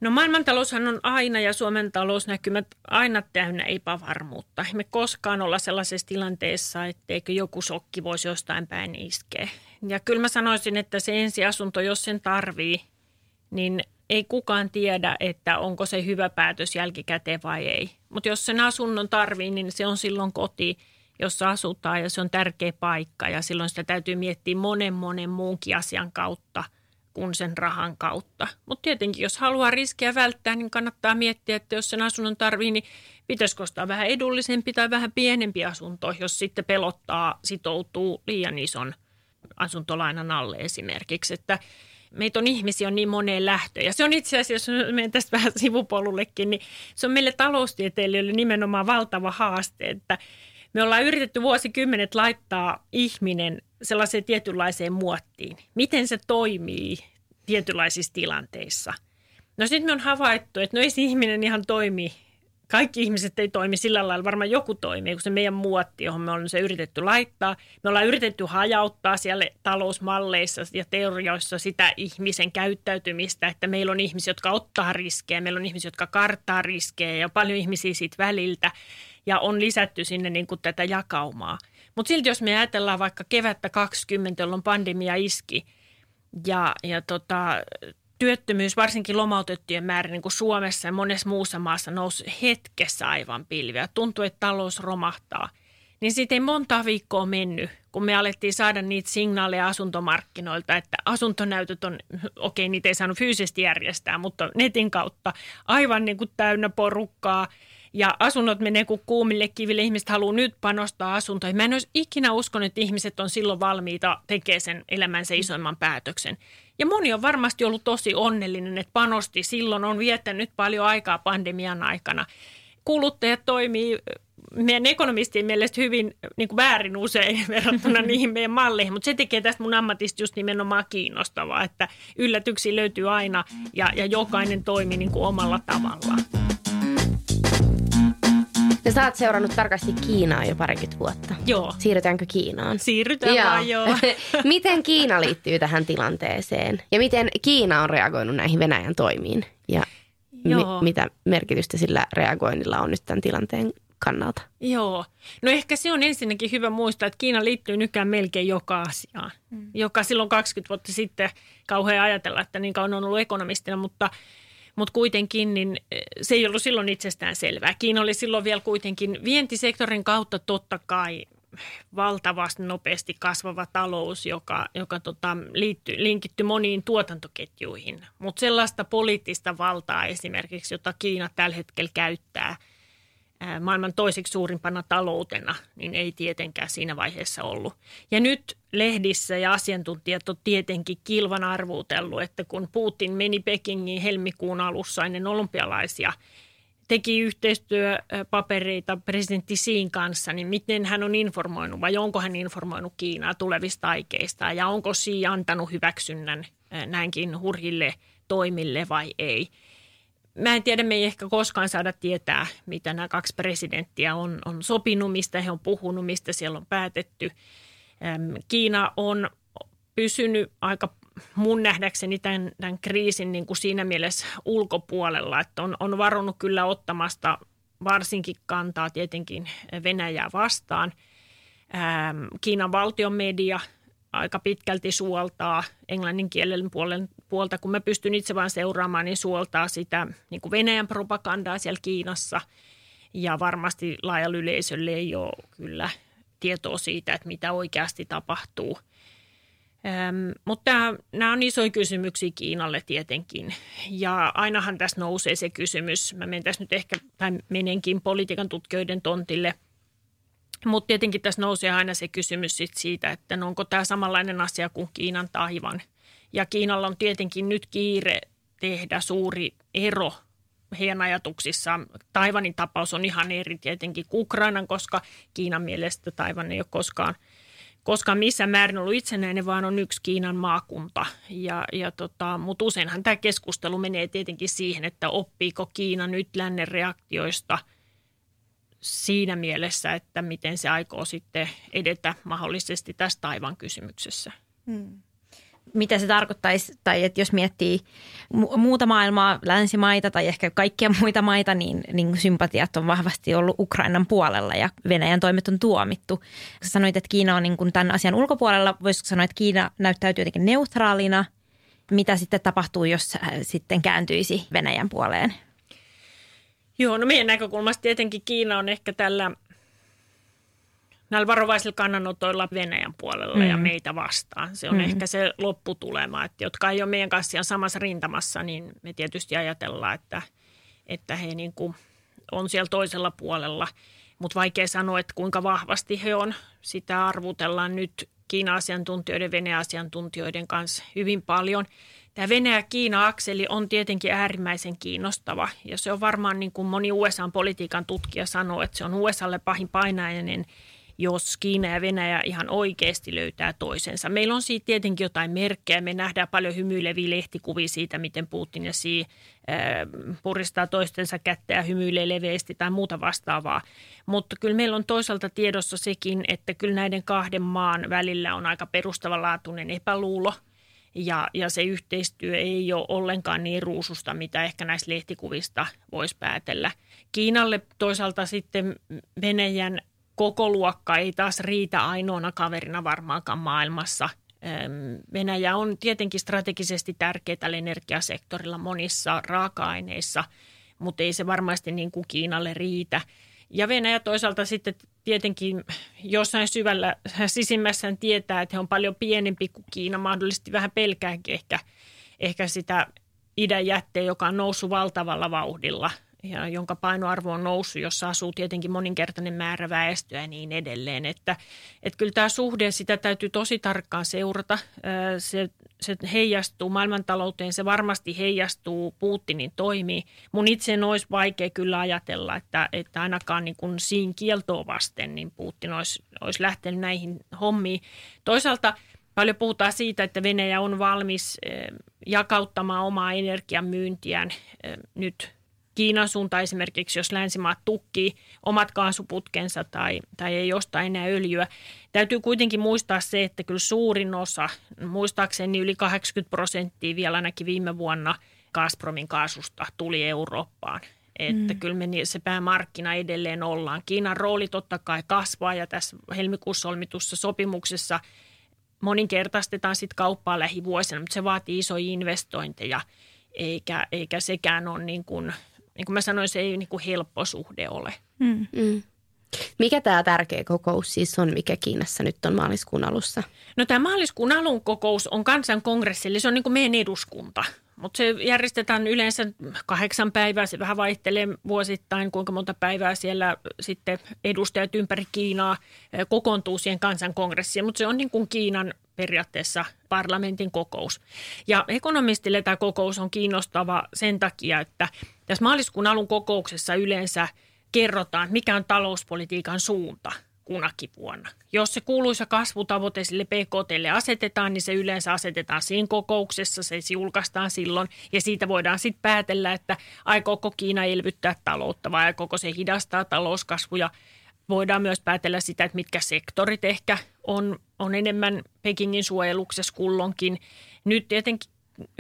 No maailmantaloushan on aina ja Suomen talousnäkymät aina täynnä epävarmuutta. Me koskaan olla sellaisessa tilanteessa, etteikö joku sokki voisi jostain päin iskeä. Ja kyllä mä sanoisin, että se ensiasunto, jos sen tarvii, niin ei kukaan tiedä, että onko se hyvä päätös jälkikäteen vai ei. Mutta jos sen asunnon tarvii, niin se on silloin koti, jossa asutaan ja se on tärkeä paikka. Ja silloin sitä täytyy miettiä monen monen muunkin asian kautta – kuin sen rahan kautta. Mutta tietenkin, jos haluaa riskiä välttää, niin kannattaa miettiä, että jos sen asunnon tarvii, niin pitäisikö ostaa vähän edullisempi tai vähän pienempi asunto, jos sitten pelottaa, sitoutuu liian ison asuntolainan alle esimerkiksi. Että meitä on ihmisiä on niin moneen lähtöön. Ja se on itse asiassa, jos menen tästä vähän sivupolullekin, niin se on meille taloustieteilijöille nimenomaan valtava haaste, että me ollaan yritetty vuosikymmenet laittaa ihminen sellaiseen tietynlaiseen muottiin. Miten se toimii tietynlaisissa tilanteissa. No sitten me on havaittu, että no ei se ihminen ihan toimi kaikki ihmiset ei toimi sillä lailla, varmaan joku toimii, kun se meidän muotti, johon me ollaan se yritetty laittaa. Me ollaan yritetty hajauttaa siellä talousmalleissa ja teorioissa sitä ihmisen käyttäytymistä, että meillä on ihmisiä, jotka ottaa riskejä, meillä on ihmisiä, jotka karttaa riskejä ja paljon ihmisiä siitä väliltä ja on lisätty sinne niin kuin tätä jakaumaa. Mutta silti jos me ajatellaan vaikka kevättä 20, jolloin pandemia iski ja, ja tota, työttömyys, varsinkin lomautettujen määrä niin kuin Suomessa ja monessa muussa maassa nousi hetkessä aivan pilviä. Tuntuu, että talous romahtaa. Niin siitä ei monta viikkoa mennyt, kun me alettiin saada niitä signaaleja asuntomarkkinoilta, että asuntonäytöt on, okei okay, niitä ei saanut fyysisesti järjestää, mutta netin kautta aivan niin kuin täynnä porukkaa – ja asunnot menee kuin kuumille kiville. Ihmiset haluaa nyt panostaa asuntoihin. Mä en olisi ikinä uskonut, että ihmiset on silloin valmiita tekemään sen elämänsä isoimman päätöksen. Ja moni on varmasti ollut tosi onnellinen, että panosti silloin, on viettänyt paljon aikaa pandemian aikana. Kuluttajat toimii meidän ekonomistien mielestä hyvin niin kuin väärin usein verrattuna niihin meidän malleihin, mutta se tekee tästä mun ammatista just nimenomaan kiinnostavaa, että yllätyksiä löytyy aina ja, ja jokainen toimii niin kuin omalla tavallaan. Ja sä oot seurannut tarkasti Kiinaa jo parikymmentä vuotta. Joo. Siirrytäänkö Kiinaan? Siirrytään joo. vaan, joo. miten Kiina liittyy tähän tilanteeseen? Ja miten Kiina on reagoinut näihin Venäjän toimiin? Ja mi- mitä merkitystä sillä reagoinnilla on nyt tämän tilanteen kannalta? Joo. No ehkä se on ensinnäkin hyvä muistaa, että Kiina liittyy nykyään melkein joka asiaan. Mm. Joka silloin 20 vuotta sitten kauhean ajatella, että niin kauan on ollut ekonomistina, mutta – mutta kuitenkin niin eh, se ei ollut silloin itsestään selvää. Kiina oli silloin vielä kuitenkin vientisektorin kautta totta kai valtavasti nopeasti kasvava talous, joka, joka tota, liitty, linkitty moniin tuotantoketjuihin. Mutta sellaista poliittista valtaa esimerkiksi, jota Kiina tällä hetkellä käyttää – maailman toiseksi suurimpana taloutena, niin ei tietenkään siinä vaiheessa ollut. Ja nyt lehdissä ja asiantuntijat on tietenkin kilvan arvuutellut, että kun Putin meni Pekingiin helmikuun alussa ennen olympialaisia, teki yhteistyöpapereita presidentti Siin kanssa, niin miten hän on informoinut vai onko hän informoinut Kiinaa tulevista aikeista ja onko Xi antanut hyväksynnän näinkin hurjille toimille vai ei – Mä en tiedä, me ei ehkä koskaan saada tietää, mitä nämä kaksi presidenttiä on, on sopinut, mistä he on puhunut, mistä siellä on päätetty. Kiina on pysynyt aika mun nähdäkseni tämän, tämän kriisin niin kuin siinä mielessä ulkopuolella, että on, on varonnut kyllä ottamasta varsinkin kantaa tietenkin Venäjää vastaan. Kiinan valtion media – aika pitkälti suoltaa englannin kielen puolen, puolta, kun mä pystyn itse vaan seuraamaan, niin suoltaa sitä niin kuin Venäjän propagandaa siellä Kiinassa. Ja varmasti laajalla yleisölle ei ole kyllä tietoa siitä, että mitä oikeasti tapahtuu. Ähm, mutta nämä on isoja kysymyksiä Kiinalle tietenkin. Ja ainahan tässä nousee se kysymys, mä menen tässä nyt ehkä, tai menenkin politiikan tutkijoiden tontille – mutta tietenkin tässä nousee aina se kysymys sit siitä, että no onko tämä samanlainen asia kuin Kiinan Taivan. Ja Kiinalla on tietenkin nyt kiire tehdä suuri ero heidän ajatuksissaan. Taivanin tapaus on ihan eri tietenkin kuin Ukrainan, koska Kiinan mielestä Taivan ei ole koskaan, koskaan missään määrin ollut itsenäinen, vaan on yksi Kiinan maakunta. Ja, ja tota, Mutta useinhan tämä keskustelu menee tietenkin siihen, että oppiiko Kiina nyt lännen reaktioista – siinä mielessä, että miten se aikoo sitten edetä mahdollisesti tässä taivan kysymyksessä. Hmm. Mitä se tarkoittaisi, tai että jos miettii muuta maailmaa, länsimaita tai ehkä kaikkia muita maita, niin, niin sympatiat on vahvasti ollut Ukrainan puolella ja Venäjän toimet on tuomittu. Sä sanoit, että Kiina on niin kuin tämän asian ulkopuolella. Voisiko sanoa, että Kiina näyttäytyy jotenkin neutraalina? Mitä sitten tapahtuu, jos sitten kääntyisi Venäjän puoleen? Joo, no meidän näkökulmasta tietenkin Kiina on ehkä tällä näillä varovaisilla kannanotoilla Venäjän puolella mm. ja meitä vastaan. Se on mm. ehkä se lopputulema, että jotka ei ole meidän kanssa samassa rintamassa, niin me tietysti ajatellaan, että, että he niin kuin on siellä toisella puolella. Mutta vaikea sanoa, että kuinka vahvasti he on. Sitä arvutellaan nyt Kiina-asiantuntijoiden, Venäjä-asiantuntijoiden kanssa hyvin paljon – Tämä Venäjä-Kiina-akseli on tietenkin äärimmäisen kiinnostava ja se on varmaan niin kuin moni USA-politiikan tutkija sanoo, että se on USAlle pahin painainen jos Kiina ja Venäjä ihan oikeasti löytää toisensa. Meillä on siitä tietenkin jotain merkkejä. Me nähdään paljon hymyileviä lehtikuvia siitä, miten Putin ja Xi puristaa toistensa kättä ja hymyilee leveästi tai muuta vastaavaa. Mutta kyllä meillä on toisaalta tiedossa sekin, että kyllä näiden kahden maan välillä on aika perustavanlaatuinen epäluulo – ja, ja se yhteistyö ei ole ollenkaan niin ruususta, mitä ehkä näistä lehtikuvista voisi päätellä. Kiinalle toisaalta sitten Venäjän koko luokka ei taas riitä ainoana kaverina varmaankaan maailmassa. Venäjä on tietenkin strategisesti tärkeä tällä energiasektorilla monissa raaka-aineissa, mutta ei se varmasti niin kuin Kiinalle riitä. Ja Venäjä toisaalta sitten tietenkin jossain syvällä sisimmässään tietää, että he on paljon pienempi kuin Kiina, mahdollisesti vähän pelkääkin ehkä, ehkä sitä idän jätteen, joka on noussut valtavalla vauhdilla – ja jonka painoarvo on noussut, jossa asuu tietenkin moninkertainen määrä väestöä ja niin edelleen. Että, että kyllä tämä suhde, sitä täytyy tosi tarkkaan seurata. Se, se heijastuu maailmantalouteen, se varmasti heijastuu Putinin toimiin. Mun itse olisi vaikea kyllä ajatella, että, että ainakaan niin kuin siinä kieltoa vasten niin Putin olisi, olisi lähtenyt näihin hommiin. Toisaalta – Paljon puhutaan siitä, että Venäjä on valmis jakauttamaan omaa energian myyntiään nyt Kiinan suuntaan esimerkiksi, jos länsimaat tukkii omat kaasuputkensa tai, tai ei osta enää öljyä. Täytyy kuitenkin muistaa se, että kyllä suurin osa, muistaakseni yli 80 prosenttia vielä ainakin viime vuonna Gazpromin kaasusta tuli Eurooppaan. Että mm. kyllä me se päämarkkina edelleen ollaan. Kiinan rooli totta kai kasvaa ja tässä helmikuussa solmitussa sopimuksessa moninkertaistetaan sitten kauppaa lähivuosina, mutta se vaatii isoja investointeja eikä, eikä sekään ole niin kuin niin kuin mä sanoin, se ei niin kuin helppo suhde ole. Mm. Mm. Mikä tämä tärkeä kokous siis on, mikä Kiinassa nyt on maaliskuun alussa? No tämä maaliskuun alun kokous on kansankongressi, eli se on niin kuin meidän eduskunta. Mutta se järjestetään yleensä kahdeksan päivää, se vähän vaihtelee vuosittain, kuinka monta päivää siellä sitten edustajat ympäri Kiinaa eh, kokoontuu siihen kansankongressiin. Mutta se on niin kuin Kiinan periaatteessa parlamentin kokous. Ja ekonomistille tämä kokous on kiinnostava sen takia, että tässä maaliskuun alun kokouksessa yleensä kerrotaan, mikä on talouspolitiikan suunta kunakin vuonna. Jos se kuuluisa kasvutavoite sille PKTlle asetetaan, niin se yleensä asetetaan siinä kokouksessa, se julkaistaan silloin ja siitä voidaan sitten päätellä, että aikooko Kiina elvyttää taloutta vai aikooko se hidastaa talouskasvuja. Voidaan myös päätellä sitä, että mitkä sektorit ehkä on, on enemmän Pekingin suojeluksessa kullonkin. Nyt tietenkin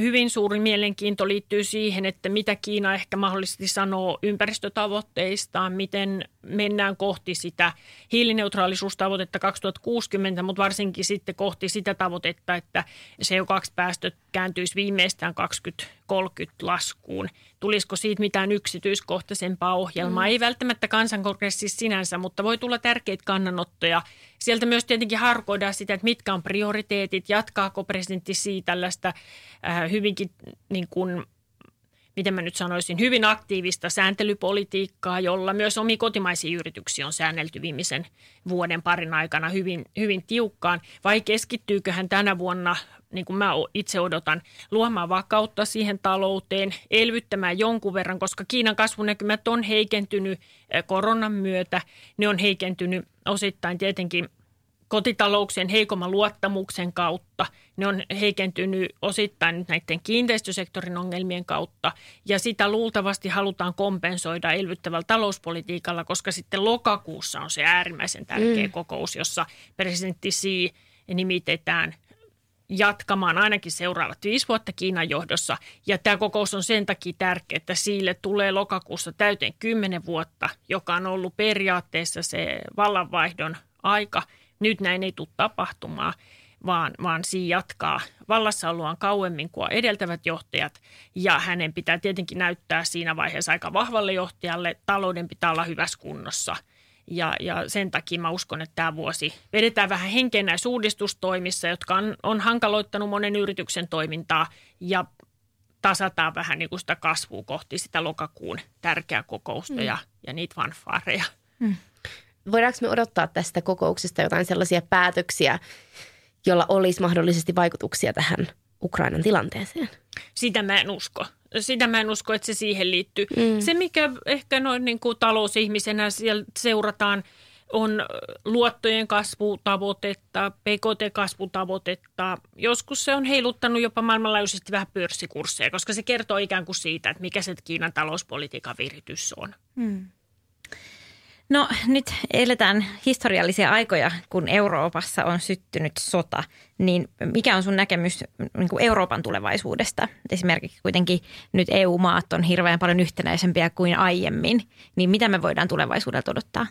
hyvin suuri mielenkiinto liittyy siihen, että mitä Kiina ehkä mahdollisesti sanoo ympäristötavoitteistaan, miten mennään kohti sitä hiilineutraalisuustavoitetta 2060, mutta varsinkin sitten kohti sitä tavoitetta, että CO2-päästöt kääntyisi viimeistään 2030 laskuun. Tulisiko siitä mitään yksityiskohtaisempaa ohjelmaa? Mm. Ei välttämättä kansankongressissa sinänsä, mutta voi tulla tärkeitä kannanottoja. Sieltä myös tietenkin harkoidaan sitä, että mitkä on prioriteetit, jatkaako presidentti siitä tällaista äh, hyvinkin niin kuin miten mä nyt sanoisin, hyvin aktiivista sääntelypolitiikkaa, jolla myös omi kotimaisia yrityksiä on säännelty viimeisen vuoden parin aikana hyvin, hyvin tiukkaan. Vai keskittyykö hän tänä vuonna, niin kuin mä itse odotan, luomaan vakautta siihen talouteen, elvyttämään jonkun verran, koska Kiinan kasvunäkymät on heikentynyt eh, koronan myötä. Ne on heikentynyt osittain tietenkin kotitalouksien heikomman luottamuksen kautta. Ne on heikentynyt osittain nyt näiden kiinteistösektorin ongelmien kautta ja sitä luultavasti halutaan kompensoida elvyttävällä talouspolitiikalla, koska sitten lokakuussa on se äärimmäisen tärkeä mm. kokous, jossa presidentti Xi nimitetään jatkamaan ainakin seuraavat viisi vuotta Kiinan johdossa. Ja tämä kokous on sen takia tärkeä, että sille tulee lokakuussa täyteen kymmenen vuotta, joka on ollut periaatteessa se vallanvaihdon aika – nyt näin ei tule tapahtumaan, vaan, vaan siinä jatkaa vallassaoloaan kauemmin kuin edeltävät johtajat. Ja hänen pitää tietenkin näyttää siinä vaiheessa aika vahvalle johtajalle. Talouden pitää olla hyvässä kunnossa. Ja, ja sen takia mä uskon, että tämä vuosi vedetään vähän henkeä näissä uudistustoimissa, jotka on, on hankaloittanut monen yrityksen toimintaa ja tasataan vähän niin kuin sitä kasvua kohti sitä lokakuun tärkeää kokousta mm. ja, ja niitä fanfaareja. Mm voidaanko me odottaa tästä kokouksesta jotain sellaisia päätöksiä, jolla olisi mahdollisesti vaikutuksia tähän Ukrainan tilanteeseen? Sitä mä en usko. Sitä mä en usko, että se siihen liittyy. Mm. Se, mikä ehkä noin niin kuin talousihmisenä siellä seurataan on luottojen kasvutavoitetta, PKT-kasvutavoitetta. Joskus se on heiluttanut jopa maailmanlaajuisesti vähän pörssikursseja, koska se kertoo ikään kuin siitä, että mikä se Kiinan talouspolitiikan viritys on. Hmm. No nyt eletään historiallisia aikoja, kun Euroopassa on syttynyt sota. Niin mikä on sun näkemys niin kuin Euroopan tulevaisuudesta? Esimerkiksi kuitenkin nyt EU-maat on hirveän paljon yhtenäisempiä kuin aiemmin. Niin mitä me voidaan tulevaisuudelta odottaa?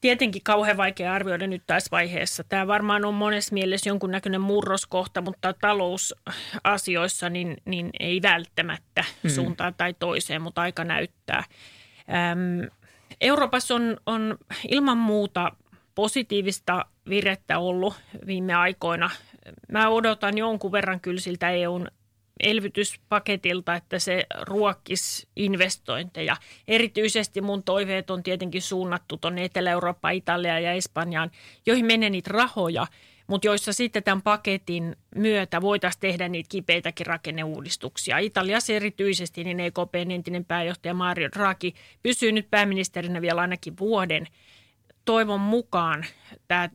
Tietenkin kauhean vaikea arvioida nyt tässä vaiheessa. Tämä varmaan on monessa mielessä jonkunnäköinen murroskohta, mutta talousasioissa niin, niin ei välttämättä mm. suuntaan tai toiseen, mutta aika näyttää. Äm, Euroopassa on, on ilman muuta positiivista virettä ollut viime aikoina. Mä odotan jonkun verran kyllä siltä EUn elvytyspaketilta, että se ruokkisi investointeja. Erityisesti mun toiveet on tietenkin suunnattu tuonne Etelä-Eurooppaan, Italiaan ja Espanjaan, joihin menee niitä rahoja, mutta joissa sitten tämän paketin myötä voitaisiin tehdä niitä kipeitäkin rakenneuudistuksia. Italiassa erityisesti niin EKPn entinen pääjohtaja Mario Draghi pysyy nyt pääministerinä vielä ainakin vuoden. Toivon mukaan tämä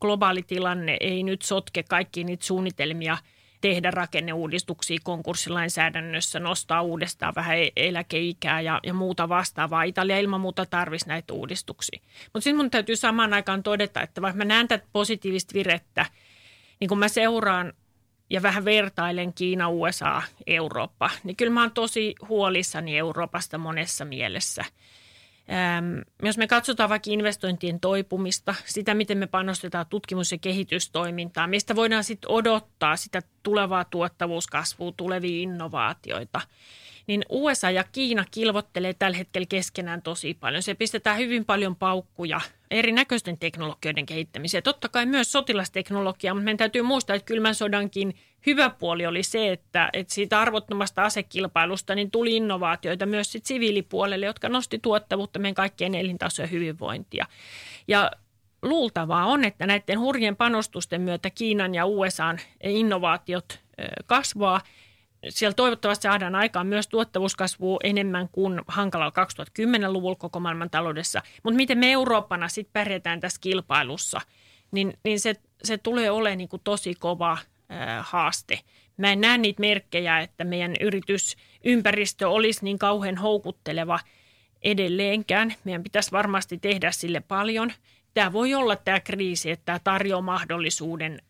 globaali tilanne ei nyt sotke kaikki niitä suunnitelmia – tehdä rakenneuudistuksia konkurssilainsäädännössä, nostaa uudestaan vähän e- eläkeikää ja, ja muuta vastaavaa. Italia ilman muuta tarvisi näitä uudistuksia. Mutta sitten mun täytyy samaan aikaan todeta, että vaikka mä näen tätä positiivista virettä, niin kun mä seuraan ja vähän vertailen Kiina, USA, Eurooppa, niin kyllä mä oon tosi huolissani Euroopasta monessa mielessä – Ähm, jos me katsotaan vaikka investointien toipumista, sitä miten me panostetaan tutkimus- ja kehitystoimintaan, mistä voidaan sitten odottaa sitä tulevaa tuottavuuskasvua, tulevia innovaatioita, niin USA ja Kiina kilvottelee tällä hetkellä keskenään tosi paljon. Se pistetään hyvin paljon paukkuja erinäköisten teknologioiden kehittämiseen. Totta kai myös sotilasteknologiaa, mutta meidän täytyy muistaa, että kylmän sodankin hyvä puoli oli se, että, että siitä arvottomasta asekilpailusta niin tuli innovaatioita myös sit siviilipuolelle, jotka nosti tuottavuutta meidän kaikkien elintasoja hyvinvointia. Ja luultavaa on, että näiden hurjien panostusten myötä Kiinan ja USAn innovaatiot kasvaa. Siellä toivottavasti saadaan aikaan myös tuottavuuskasvua enemmän kuin hankalalla 2010-luvulla koko maailman taloudessa. Mutta miten me Eurooppana sitten pärjätään tässä kilpailussa, niin, niin se, se tulee olemaan niin kuin tosi kova haaste. Mä en näe niitä merkkejä, että meidän yritysympäristö olisi niin kauhean houkutteleva edelleenkään. Meidän pitäisi varmasti tehdä sille paljon. Tämä voi olla tämä kriisi, että tämä tarjoaa mahdollisuuden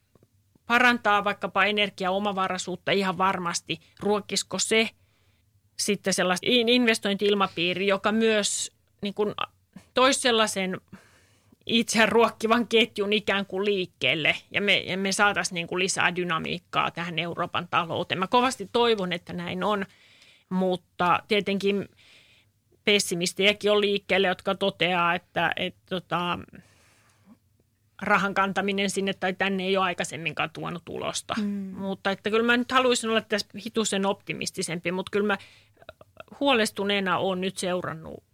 parantaa vaikkapa energiaomavaraisuutta ihan varmasti. Ruokkisiko se sitten sellaista investointi-ilmapiiri, joka myös niin toisi sellaisen itse ruokkivan ketjun ikään kuin liikkeelle ja me, ja me saataisiin niin kuin lisää dynamiikkaa tähän Euroopan talouteen. Mä kovasti toivon, että näin on, mutta tietenkin pessimistejäkin on liikkeelle, jotka toteaa, että, että tota, rahan kantaminen sinne tai tänne ei ole aikaisemminkaan tuonut tulosta. Mm. Mutta että kyllä mä nyt haluaisin olla tässä hitusen optimistisempi, mutta kyllä mä huolestuneena olen nyt seurannut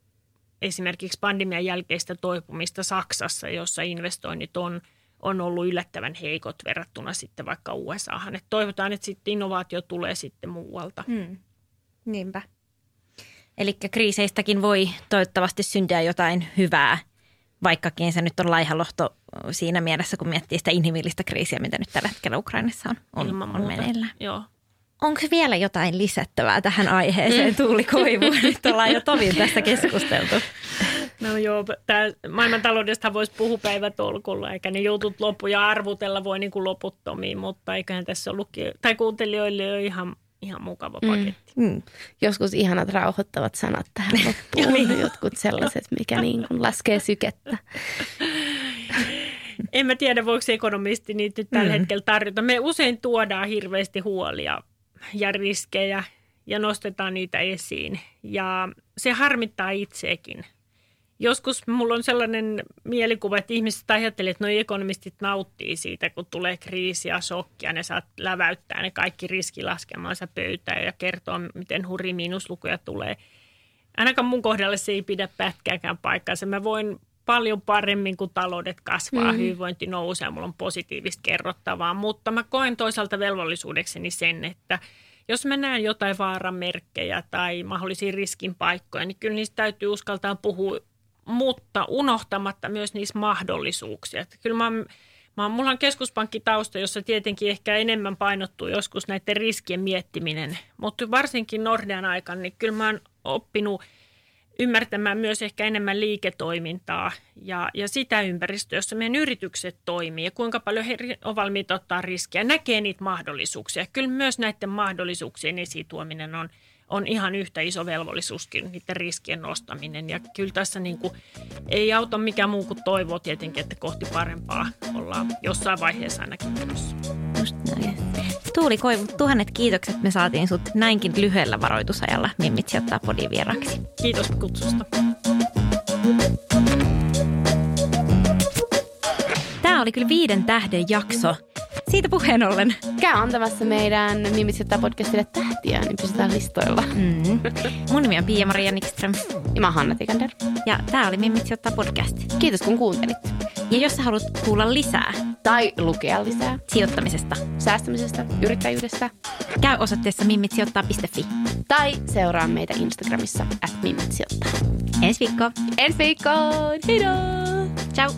esimerkiksi pandemian jälkeistä toipumista Saksassa, jossa investoinnit on, on ollut yllättävän heikot verrattuna sitten vaikka USAhan. Et toivotaan, että sitten innovaatio tulee sitten muualta. Hmm. Niinpä. Eli kriiseistäkin voi toivottavasti syntyä jotain hyvää, vaikkakin se nyt on laihalohto siinä mielessä, kun miettii sitä inhimillistä kriisiä, mitä nyt tällä hetkellä Ukrainassa on, on, on meneillään. Joo. Onko vielä jotain lisättävää tähän aiheeseen. Tuuli Koivu? Nyt ollaan jo tovin tästä keskusteltu. No joo, tämä maailmantaloudesta voisi puhua päivätolkulla, eikä ne jutut loppu ja arvutella voi niin kuin loputtomiin, mutta eiköhän tässä ollut, tai kuuntelijoille ole ihan, ihan mukava mm. paketti. Mm. Mm. Joskus ihanat rauhoittavat sanat tähän loppuun, niin. jotkut sellaiset, mikä niin kuin laskee sykettä. En mä tiedä, voiko ekonomisti niitä nyt tällä mm. hetkellä tarjota. Me usein tuodaan hirveästi huolia ja riskejä ja nostetaan niitä esiin. Ja se harmittaa itseäkin. Joskus mulla on sellainen mielikuva, että ihmiset ajattelee, että noi ekonomistit nauttii siitä, kun tulee kriisi ja shokkia. Ne saat läväyttää ne kaikki riskilaskelmansa pöytään ja kertoa, miten hurri miinuslukuja tulee. Ainakaan mun kohdalla se ei pidä pätkääkään paikkaansa. Mä voin paljon paremmin, kun taloudet kasvaa, mm. hyvinvointi nousee, mulla on positiivista kerrottavaa, mutta mä koen toisaalta velvollisuudekseni sen, että jos mä näen jotain vaaran merkkejä tai mahdollisia riskin paikkoja, niin kyllä niistä täytyy uskaltaa puhua mutta unohtamatta myös niissä mahdollisuuksia. Että kyllä mä, mä, mulla on keskuspankkitausta, jossa tietenkin ehkä enemmän painottuu joskus näiden riskien miettiminen, mutta varsinkin Nordean aikana, niin kyllä mä oon oppinut – ymmärtämään myös ehkä enemmän liiketoimintaa ja, ja sitä ympäristöä, jossa meidän yritykset toimii ja kuinka paljon he on valmiita ottaa riskejä, näkee niitä mahdollisuuksia. Kyllä myös näiden mahdollisuuksien esituominen on, on ihan yhtä iso velvollisuuskin, niiden riskien nostaminen. Ja kyllä tässä niin kuin, ei auta mikään muu kuin toivoa tietenkin, että kohti parempaa ollaan jossain vaiheessa ainakin menossa. Just näin. Tuuli Koivu, tuhannet kiitokset. Me saatiin sut näinkin lyhyellä varoitusajalla Mimmit sijoittaa podin vieraksi. Kiitos kutsusta. Tämä oli kyllä viiden tähden jakso. Siitä puheen ollen. Käy antamassa meidän Mimmit sijoittaa podcastille tähtiä, niin pysytään listoilla. Mm. Mun nimi on Pia-Maria Nikström. Ja mä oon Hanna Tikander. Ja tämä oli Mimmit sijoittaa podcast. Kiitos kun kuuntelit. Ja jos sä haluat kuulla lisää Tai lukea lisää sijoittamisesta, säästämisestä, yrittäjyydestä. käy osoitteessa mimmitsijoittaa.fi. Tai seuraa meitä Instagramissa at Mimmit sijoittaa. Ensi viikko. Ensi viikkoon! Heidoo! Ciao.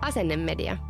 Asennemedia.